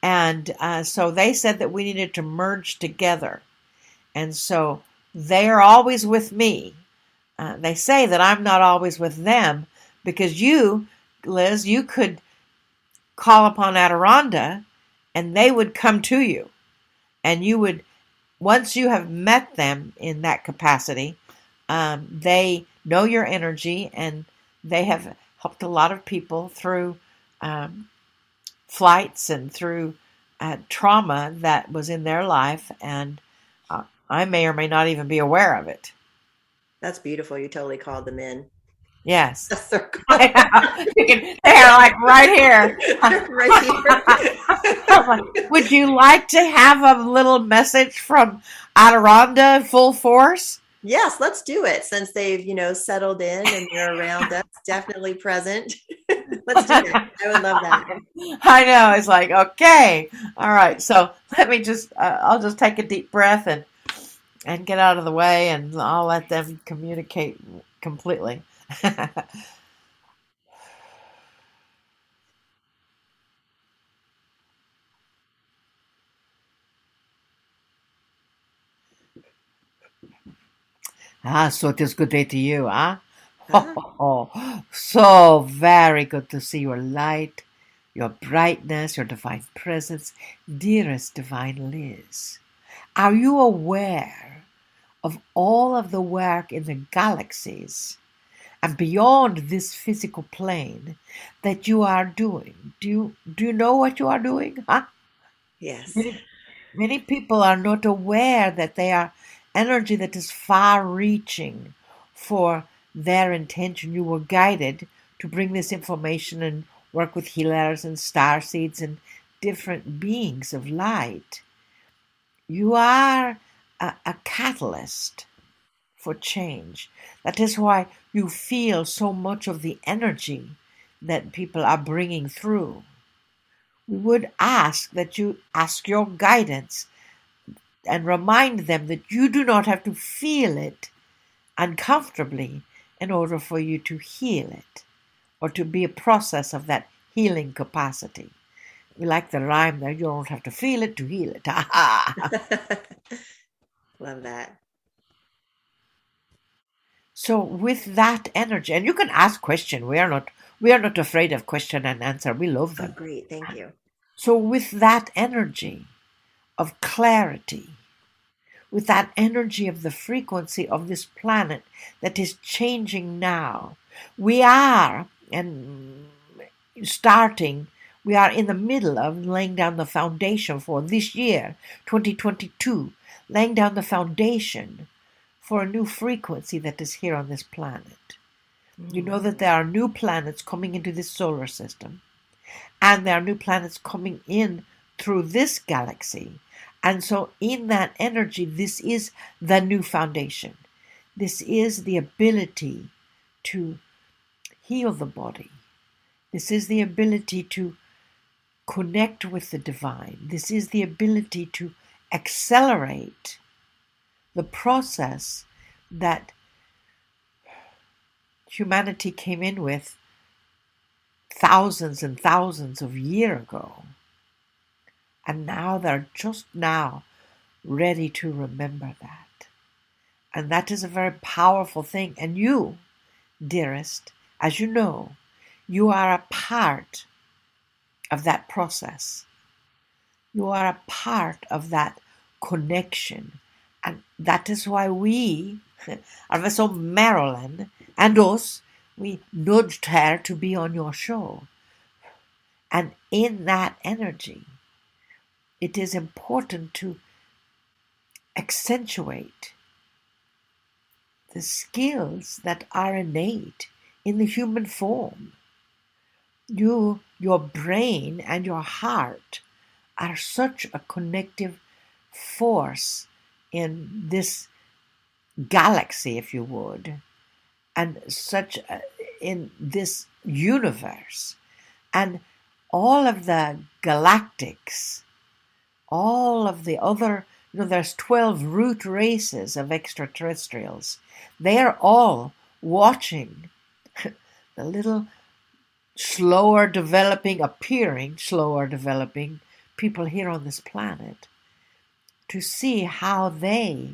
And uh, so they said that we needed to merge together. And so they are always with me. Uh, they say that I'm not always with them because you, Liz, you could call upon Adironnda and they would come to you. And you would, once you have met them in that capacity, um, they know your energy and they have helped a lot of people through um, flights and through uh, trauma that was in their life, and I may or may not even be aware of it. That's beautiful. You totally called them in. Yes. you can, they're like right here. right here. Would you like to have a little message from Adironnda full force? Yes, let's do it since they've, you know, settled in and they're around us, definitely present. let's do it. I would love that. I know. It's like, okay. All right. So let me just, uh, I'll just take a deep breath and, and get out of the way, and I'll let them communicate completely. Ah, so it is good day to you, huh? Oh, oh, so very good to see your light, your brightness, your divine presence, dearest divine Liz. Are you aware of all of the work in the galaxies and beyond this physical plane that you are doing? Do you do you know what you are doing? Huh? Yes. Many, many people are not aware that they are energy that is far reaching for their intention. You were guided to bring this information and work with healers and star seeds and different beings of light. You are a, a catalyst for change. That is why you feel so much of the energy that people are bringing through. We would ask that you ask your guidance and remind them that you do not have to feel it uncomfortably in order for you to heal it or to be a process of that healing capacity. We like the rhyme there, you don't have to feel it to heal it. Love that. So with that energy, and you can ask question. We are not we are not afraid of question and answer. We love them. Oh, great, thank you. So with that energy of clarity, with that energy of the frequency of this planet that is changing now. We are, and starting, we are in the middle of laying down the foundation for this year, 2022, laying down the foundation for a new frequency that is here on this planet. Mm-hmm. You know that there are new planets coming into this solar system, and there are new planets coming in through this galaxy and so, in that energy, this is the new foundation. This is the ability to heal the body. This is the ability to connect with the divine. This is the ability to accelerate the process that humanity came in with thousands and thousands of years ago. And now they're just now ready to remember that. And that is a very powerful thing. And you, dearest, as you know, you are a part of that process. You are a part of that connection. And that is why we, vessel Marilyn, and us, we nudged her to be on your show. And in that energy, it is important to accentuate the skills that are innate in the human form. You, your brain and your heart are such a connective force in this galaxy, if you would, and such a, in this universe. And all of the galactics all of the other, you know, there's 12 root races of extraterrestrials. They're all watching the little slower developing, appearing slower developing people here on this planet to see how they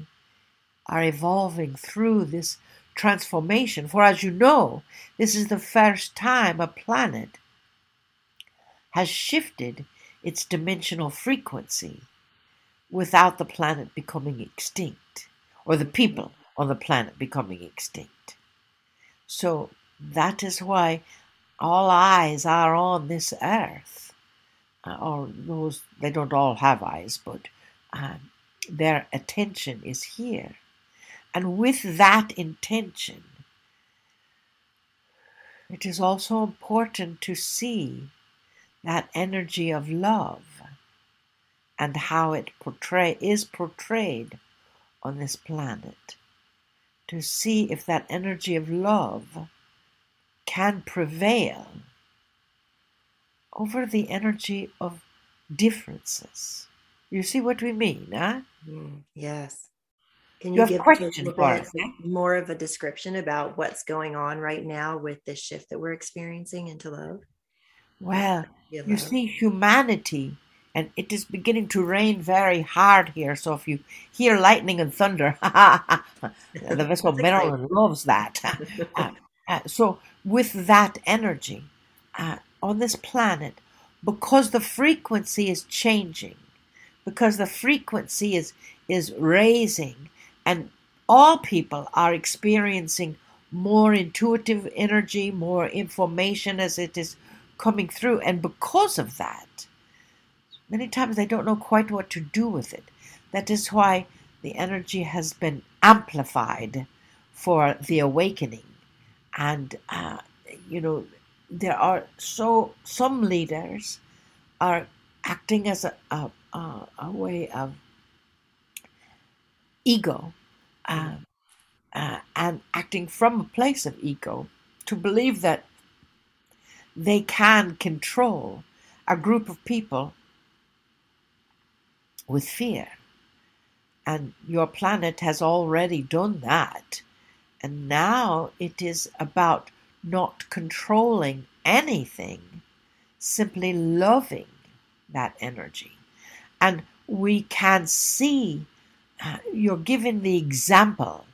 are evolving through this transformation. For as you know, this is the first time a planet has shifted its dimensional frequency without the planet becoming extinct or the people on the planet becoming extinct. So that is why all eyes are on this earth. Uh, or those, they don't all have eyes, but um, their attention is here. And with that intention, it is also important to see that energy of love and how it portray is portrayed on this planet to see if that energy of love can prevail over the energy of differences. You see what we mean, huh? Mm, yes. Can you, you, give a for us, more of a description about what's going on right now with this shift that we're experiencing into love? Well, you see, humanity and it is beginning to rain very hard here. So if you hear lightning and thunder, the vessel Marilyn loves that. uh, uh, so with that energy uh, on this planet, because the frequency is changing, because the frequency is is raising, and all people are experiencing more intuitive energy, more information as it is coming through, and because of that Many times they don't know quite what to do with it. That is why the energy has been amplified for the awakening. And, uh, you know, there are so, some leaders are acting as a, a, a, a way of ego uh, uh, and acting from a place of ego to believe that they can control a group of people with fear. And your planet has already done that. And now it is about not controlling anything, simply loving that energy. And we can see uh, you're given the example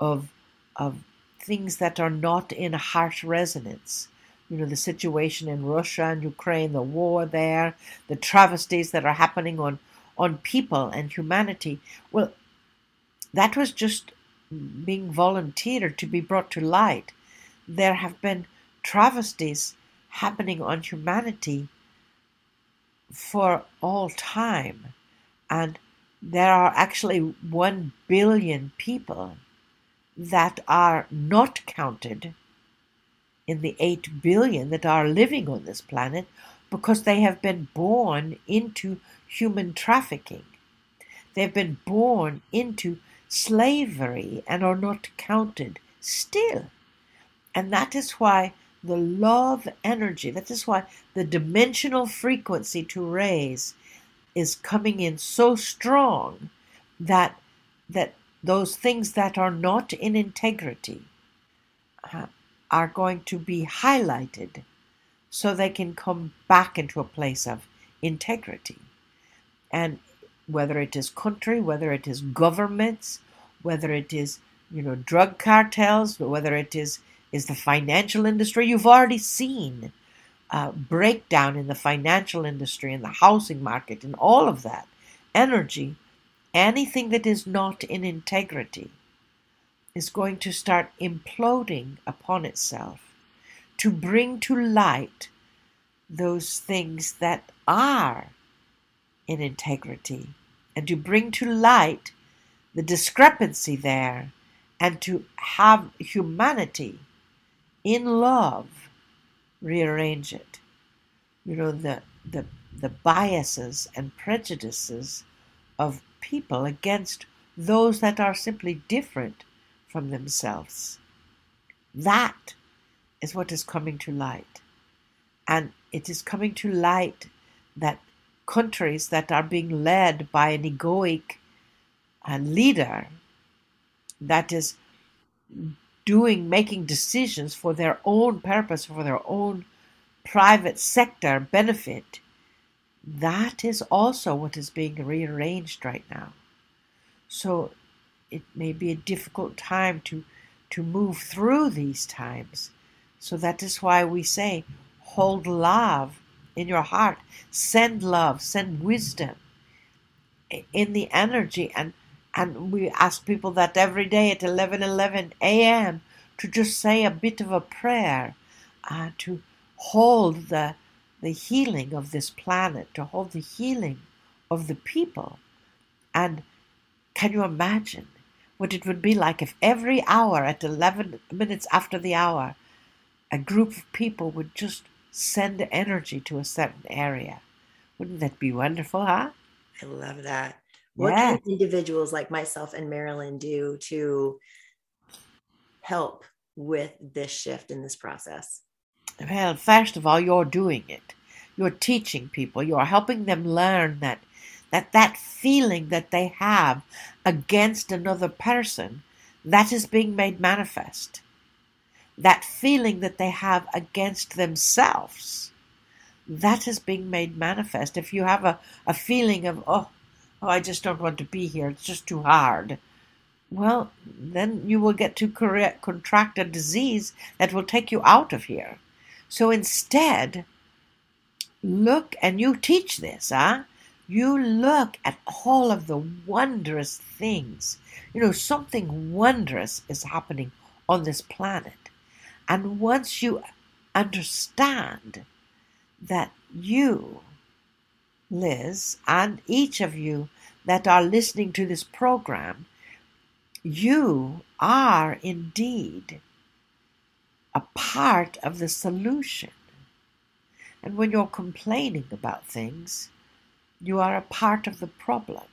of, of things that are not in heart resonance. You know, the situation in Russia and Ukraine, the war there, the travesties that are happening on on people and humanity. Well, that was just being volunteered to be brought to light. There have been travesties happening on humanity for all time. And there are actually 1 billion people that are not counted in the 8 billion that are living on this planet because they have been born into human trafficking. They've been born into slavery and are not counted still. And that is why the love energy, that is why the dimensional frequency to raise is coming in so strong that that those things that are not in integrity uh, are going to be highlighted so they can come back into a place of integrity. And whether it is country, whether it is governments, whether it is you know drug cartels, whether it is is the financial industry, you've already seen a breakdown in the financial industry and the housing market and all of that energy. Anything that is not in integrity is going to start imploding upon itself to bring to light those things that are in integrity and to bring to light the discrepancy there and to have humanity in love rearrange it. You know, the, the, the biases and prejudices of people against those that are simply different from themselves. That is what is coming to light. And it is coming to light that countries that are being led by an egoic uh, leader that is doing making decisions for their own purpose for their own private sector benefit that is also what is being rearranged right now so it may be a difficult time to to move through these times so that is why we say hold love in your heart. Send love, send wisdom in the energy. And, and we ask people that every day at 11 11 a.m. to just say a bit of a prayer, uh, to hold the, the healing of this planet, to hold the healing of the people. And can you imagine what it would be like if every hour at 11 minutes after the hour, a group of people would just send energy to a certain area. Wouldn't that be wonderful, huh? I love that. What yeah. can individuals like myself and Marilyn do to help with this shift in this process? Well, first of all, you're doing it. You're teaching people. You're helping them learn that that that feeling that they have against another person that is being made manifest that feeling that they have against themselves, that is being made manifest. If you have a, a feeling of, oh, oh, I just don't want to be here, it's just too hard, well, then you will get to contract a disease that will take you out of here. So instead, look, and you teach this, huh? You look at all of the wondrous things. You know, something wondrous is happening on this planet. And once you understand that you, Liz, and each of you that are listening to this program, you are indeed a part of the solution. And when you're complaining about things, you are a part of the problem.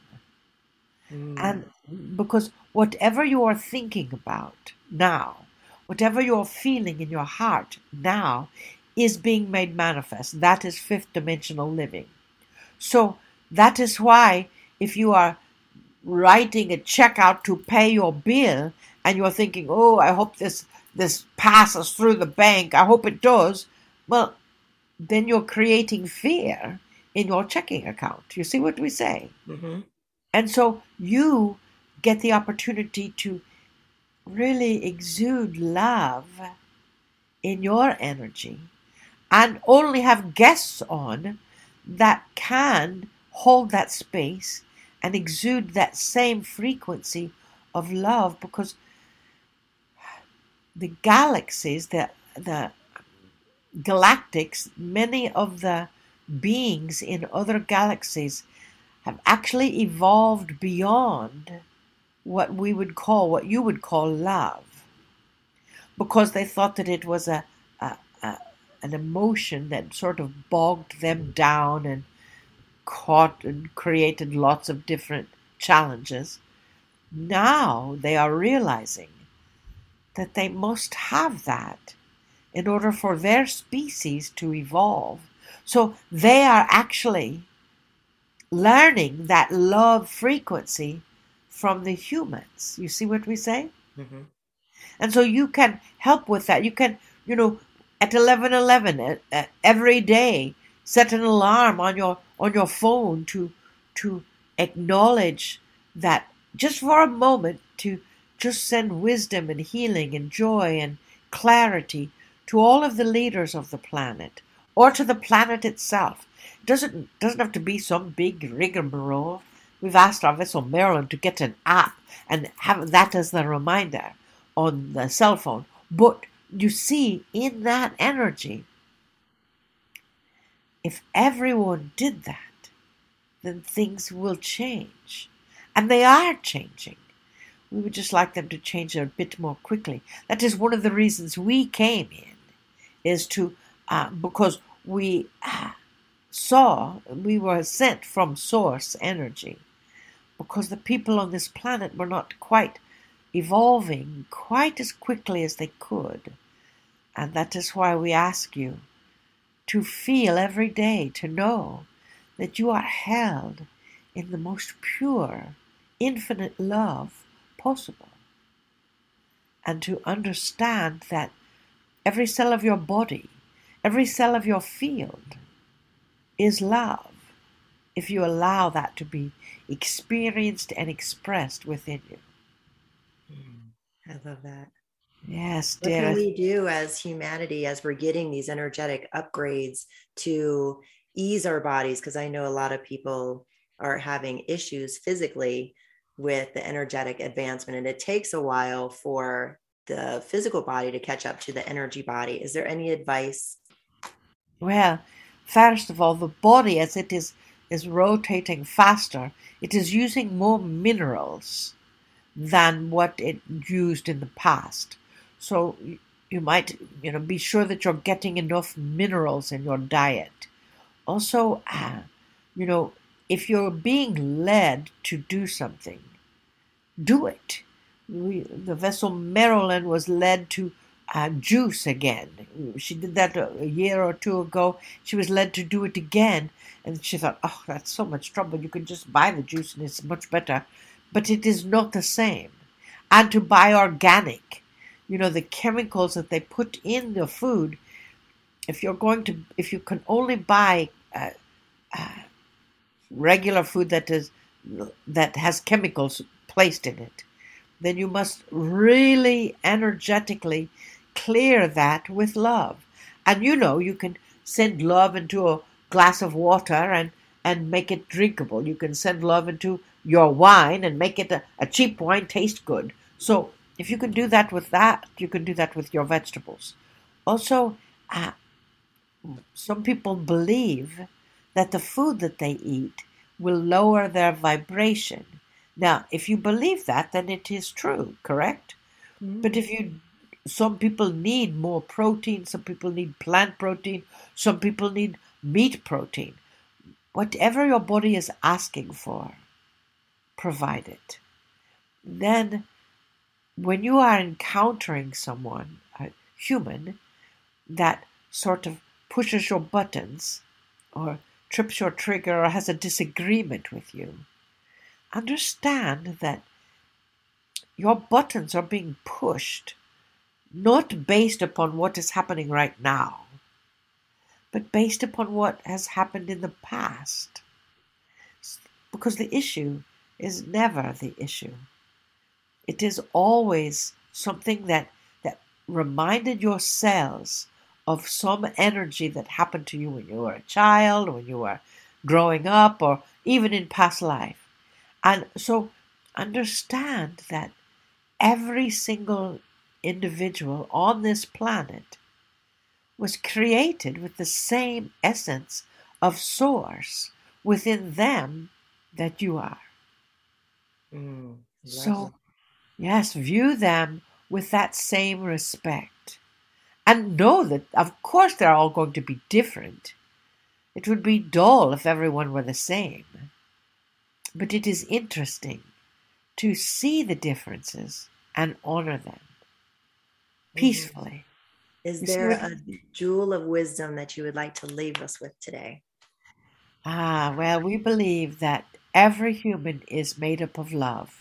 Mm. And because whatever you are thinking about now, whatever you're feeling in your heart now, is being made manifest. That is fifth dimensional living. So that is why if you are writing a check out to pay your bill and you're thinking, oh, I hope this this passes through the bank. I hope it does. Well, then you're creating fear in your checking account. You see what we say? Mm-hmm. And so you get the opportunity to really exude love in your energy and only have guests on that can hold that space and exude that same frequency of love because the galaxies, the, the galactics, many of the beings in other galaxies have actually evolved beyond what we would call, what you would call love, because they thought that it was a, a, a an emotion that sort of bogged them down and caught and created lots of different challenges. Now they are realizing that they must have that in order for their species to evolve. So they are actually learning that love frequency from the humans. You see what we say? Mm-hmm. And so you can help with that. You can, you know, at 11:11 uh, uh, every day set an alarm on your on your phone to to acknowledge that just for a moment to just send wisdom and healing and joy and clarity to all of the leaders of the planet or to the planet itself. It doesn't doesn't have to be some big rigmarole. We've asked our vessel Marilyn to get an app and have that as the reminder on the cell phone. But you see, in that energy, if everyone did that, then things will change. And they are changing. We would just like them to change a bit more quickly. That is one of the reasons we came in, is to, uh, because we uh, saw, we were sent from source energy, because the people on this planet were not quite evolving quite as quickly as they could. And that is why we ask you to feel every day, to know that you are held in the most pure, infinite love possible. And to understand that every cell of your body, every cell of your field is love if you allow that to be experienced and expressed within you. Hmm. I love that. Yes, what can we do as humanity as we're getting these energetic upgrades to ease our bodies? Because I know a lot of people are having issues physically with the energetic advancement, and it takes a while for the physical body to catch up to the energy body. Is there any advice? Well, first of all, the body, as it is is rotating faster, it is using more minerals than what it used in the past. So you might, you know, be sure that you're getting enough minerals in your diet. Also, uh, you know, if you're being led to do something, do it. We, the vessel Marilyn was led to uh, juice again. She did that a year or two ago. She was led to do it again, and she thought, "Oh, that's so much trouble. You can just buy the juice, and it's much better." But it is not the same. And to buy organic, you know, the chemicals that they put in the food if you're going to, if you can only buy uh, uh, regular food that is that has chemicals placed in it, then you must really energetically clear that with love. And you know, you can send love into a glass of water and, and make it drinkable. You can send love into your wine and make it a, a cheap wine taste good. So if you can do that with that, you can do that with your vegetables. Also, uh, some people believe that the food that they eat will lower their vibration. Now, if you believe that, then it is true, correct? Mm-hmm. But if you, some people need more protein, some people need plant protein, some people need meat protein. Whatever your body is asking for, provide it. Then, when you are encountering someone, a human, that sort of pushes your buttons or trips your trigger or has a disagreement with you, understand that your buttons are being pushed not based upon what is happening right now, but based upon what has happened in the past. Because the issue is never the issue. It is always something that, that reminded your cells of some energy that happened to you when you were a child, when you were growing up, or even in past life. And so understand that every single individual on this planet was created with the same essence of source within them that you are. Mm, so, yes, view them with that same respect and know that, of course, they're all going to be different. It would be dull if everyone were the same. But it is interesting to see the differences and honor them mm-hmm. peacefully. Is there a jewel of wisdom that you would like to leave us with today? Ah, well, we believe that every human is made up of love,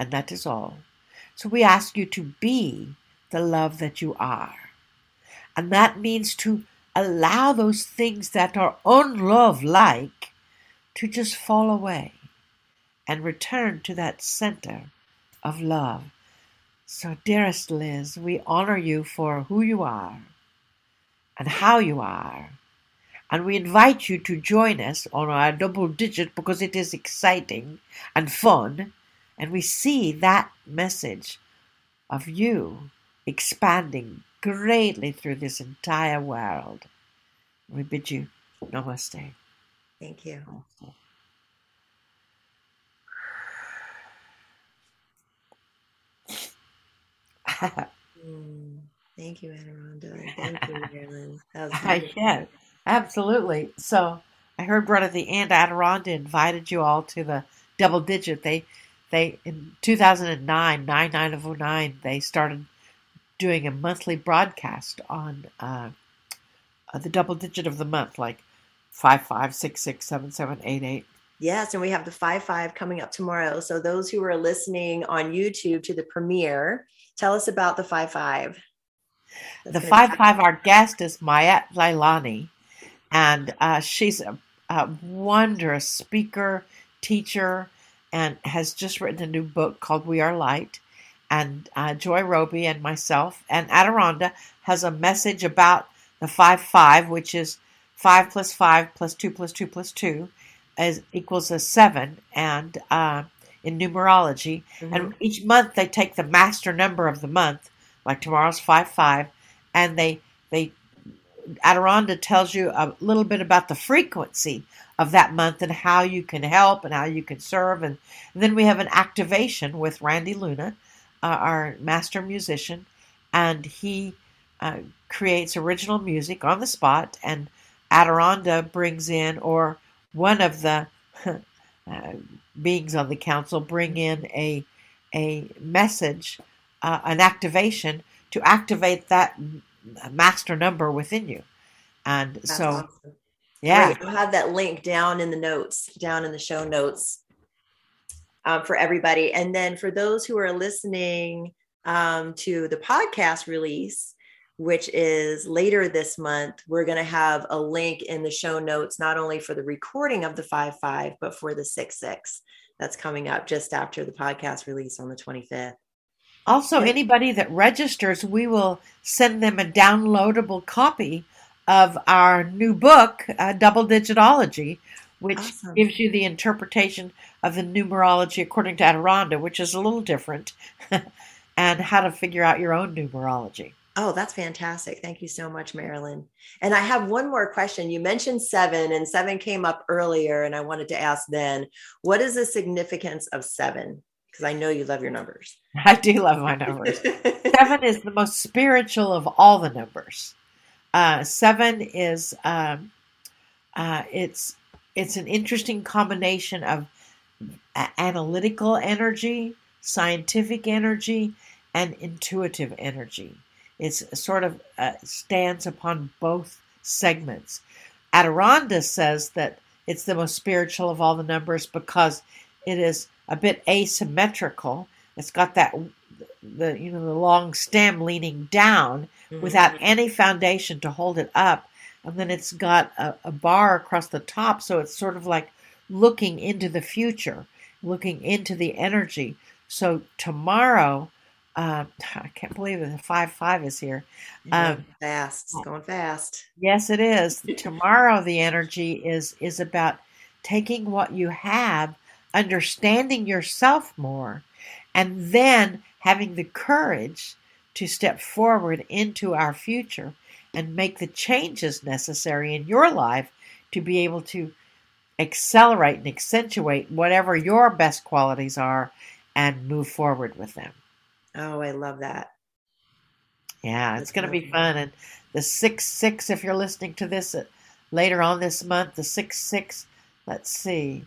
and that is all. So we ask you to be the love that you are. And that means to allow those things that are unlove like to just fall away and return to that center of love. So, dearest Liz, we honor you for who you are and how you are. And we invite you to join us on our double digit because it is exciting and fun. And we see that message of you expanding greatly through this entire world. We bid you namaste. Thank you. mm, thank you, Adironnda. Thank you, Marilyn. yeah, absolutely. So I heard right at the end, Adironnda invited you all to the double digit. They, they in 2009, 9909, they started doing a monthly broadcast on uh, uh, the double digit of the month, like five five six six seven seven eight eight. Yes, and we have the five five coming up tomorrow. So those who are listening on YouTube to the premiere, tell us about the five five. the five five. Our guest is Mayat Lailani, and uh, she's a, a wondrous speaker, teacher, and has just written a new book called We Are Light and uh, Joy Robey and myself. And Adironnda has a message about the 5 5, which is 5 plus 5 plus 2 plus 2 plus 2 is, equals a 7 and uh, in numerology. Mm-hmm. And each month they take the master number of the month, like tomorrow's 5 5, and they, they Adironnda tells you a little bit about the frequency of that month and how you can help and how you can serve. And, and then we have an activation with Randy Luna uh, our master musician, and he uh, creates original music on the spot. And Adironnda brings in, or one of the uh, beings on the council bring in a a message, uh, an activation to activate that master number within you. And That's so, awesome. yeah, Great. I'll have that link down in the notes, down in the show notes um, for everybody. And then for those who are listening um, to the podcast release, which is later this month. We're going to have a link in the show notes, not only for the recording of the 5 5, but for the 6 6 that's coming up just after the podcast release on the 25th. Also, anybody that registers, we will send them a downloadable copy of our new book, uh, Double Digitology, which awesome. gives you the interpretation of the numerology according to Adironnda, which is a little different, and how to figure out your own numerology. Oh, that's fantastic. Thank you so much, Marilyn. And I have one more question. You mentioned seven, and seven came up earlier, and I wanted to ask then what is the significance of seven? Because I know you love your numbers. I do love my numbers. seven is the most spiritual of all the numbers. Uh, seven is um, uh, it's it's an interesting combination of analytical energy, scientific energy, and intuitive energy. It's sort of uh, stands upon both segments. Adironnda says that it's the most spiritual of all the numbers because it is a bit asymmetrical. It's got that the you know the long stem leaning down mm-hmm. without any foundation to hold it up, and then it's got a, a bar across the top, so it's sort of like looking into the future, looking into the energy. So tomorrow uh, I can't believe it. The five five is here. Um, fast, it's going fast. Yes, it is. Tomorrow, the energy is is about taking what you have, understanding yourself more, and then having the courage to step forward into our future and make the changes necessary in your life to be able to accelerate and accentuate whatever your best qualities are and move forward with them. Oh, I love that. Yeah, it's going to be fun. And the 6 6, if you're listening to this uh, later on this month, the 6 6, let's see.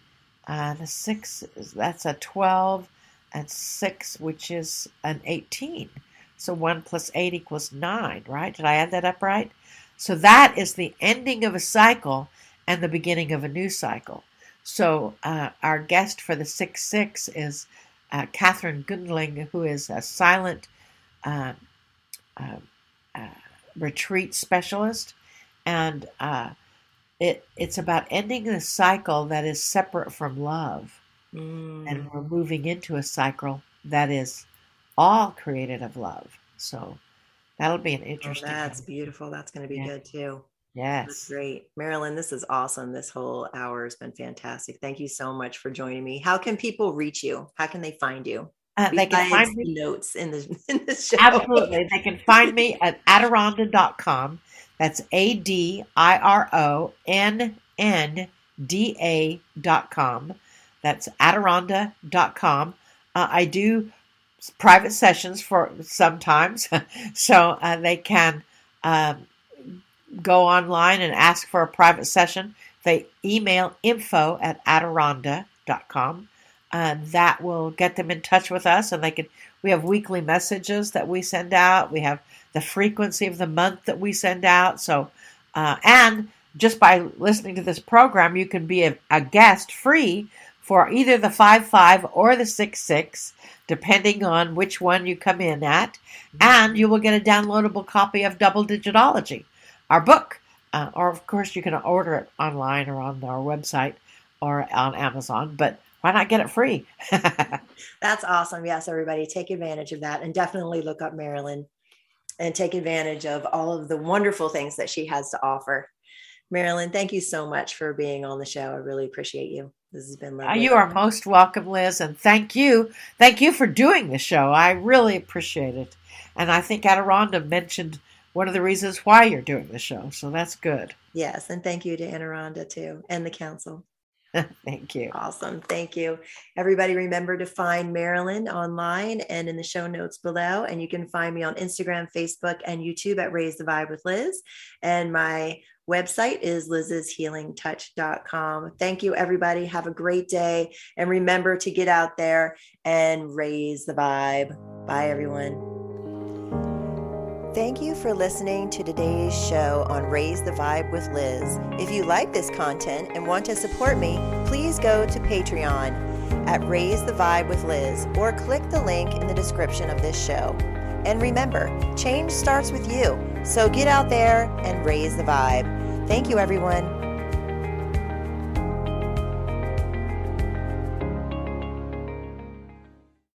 Uh, the 6, that's a 12, and 6, which is an 18. So 1 plus 8 equals 9, right? Did I add that up right? So that is the ending of a cycle and the beginning of a new cycle. So uh, our guest for the 6 6 is uh, Catherine Gundling, who is a silent uh, uh, uh retreat specialist, and uh, it it's about ending the cycle that is separate from love, mm. and we're moving into a cycle that is all created of love. So that'll be an oh, interesting. Oh, that's beautiful. That's going to be yeah. good too. Yes. That's great. Marilyn, this is awesome. This whole hour has been fantastic. Thank you so much for joining me. How can people reach you? How can they find you? Uh, they can find me notes in the in the show. Absolutely. They can find me at adironnda.com. That's A D I R O N N D A dot com. That's adironnda.com. Uh, I do private sessions for sometimes, so uh, they can um, go online and ask for a private session, they email info at adironnda.com. And that will get them in touch with us, and they can. We have weekly messages that we send out. We have the frequency of the month that we send out. So, uh, and just by listening to this program, you can be a, a guest free for either the 5 5 or the 6 6, depending on which one you come in at. And you will get a downloadable copy of Double Digitology our book. Uh, or, of course, you can order it online or on our website or on Amazon, but why not get it free? That's awesome. Yes, everybody, take advantage of that and definitely look up Marilyn and take advantage of all of the wonderful things that she has to offer. Marilyn, thank you so much for being on the show. I really appreciate you. This has been lovely. You are most welcome, Liz, and thank you. Thank you for doing the show. I really appreciate it. And I think Adironnda mentioned one of the reasons why you're doing the show. So that's good. Yes. And thank you to Adironnda too and the council. Thank you. Awesome. Thank you. Everybody remember to find Marilyn online and in the show notes below. And you can find me on Instagram, Facebook, and YouTube at Raise the Vibe with Liz. And my website is liz'shealingtouch.com. Thank you, everybody. Have a great day. And remember to get out there and raise the vibe. Bye, everyone. Thank you for listening to today's show on Raise the Vibe with Liz. If you like this content and want to support me, please go to Patreon at Raise the Vibe with Liz or click the link in the description of this show. And remember, change starts with you. So get out there and raise the vibe. Thank you, everyone.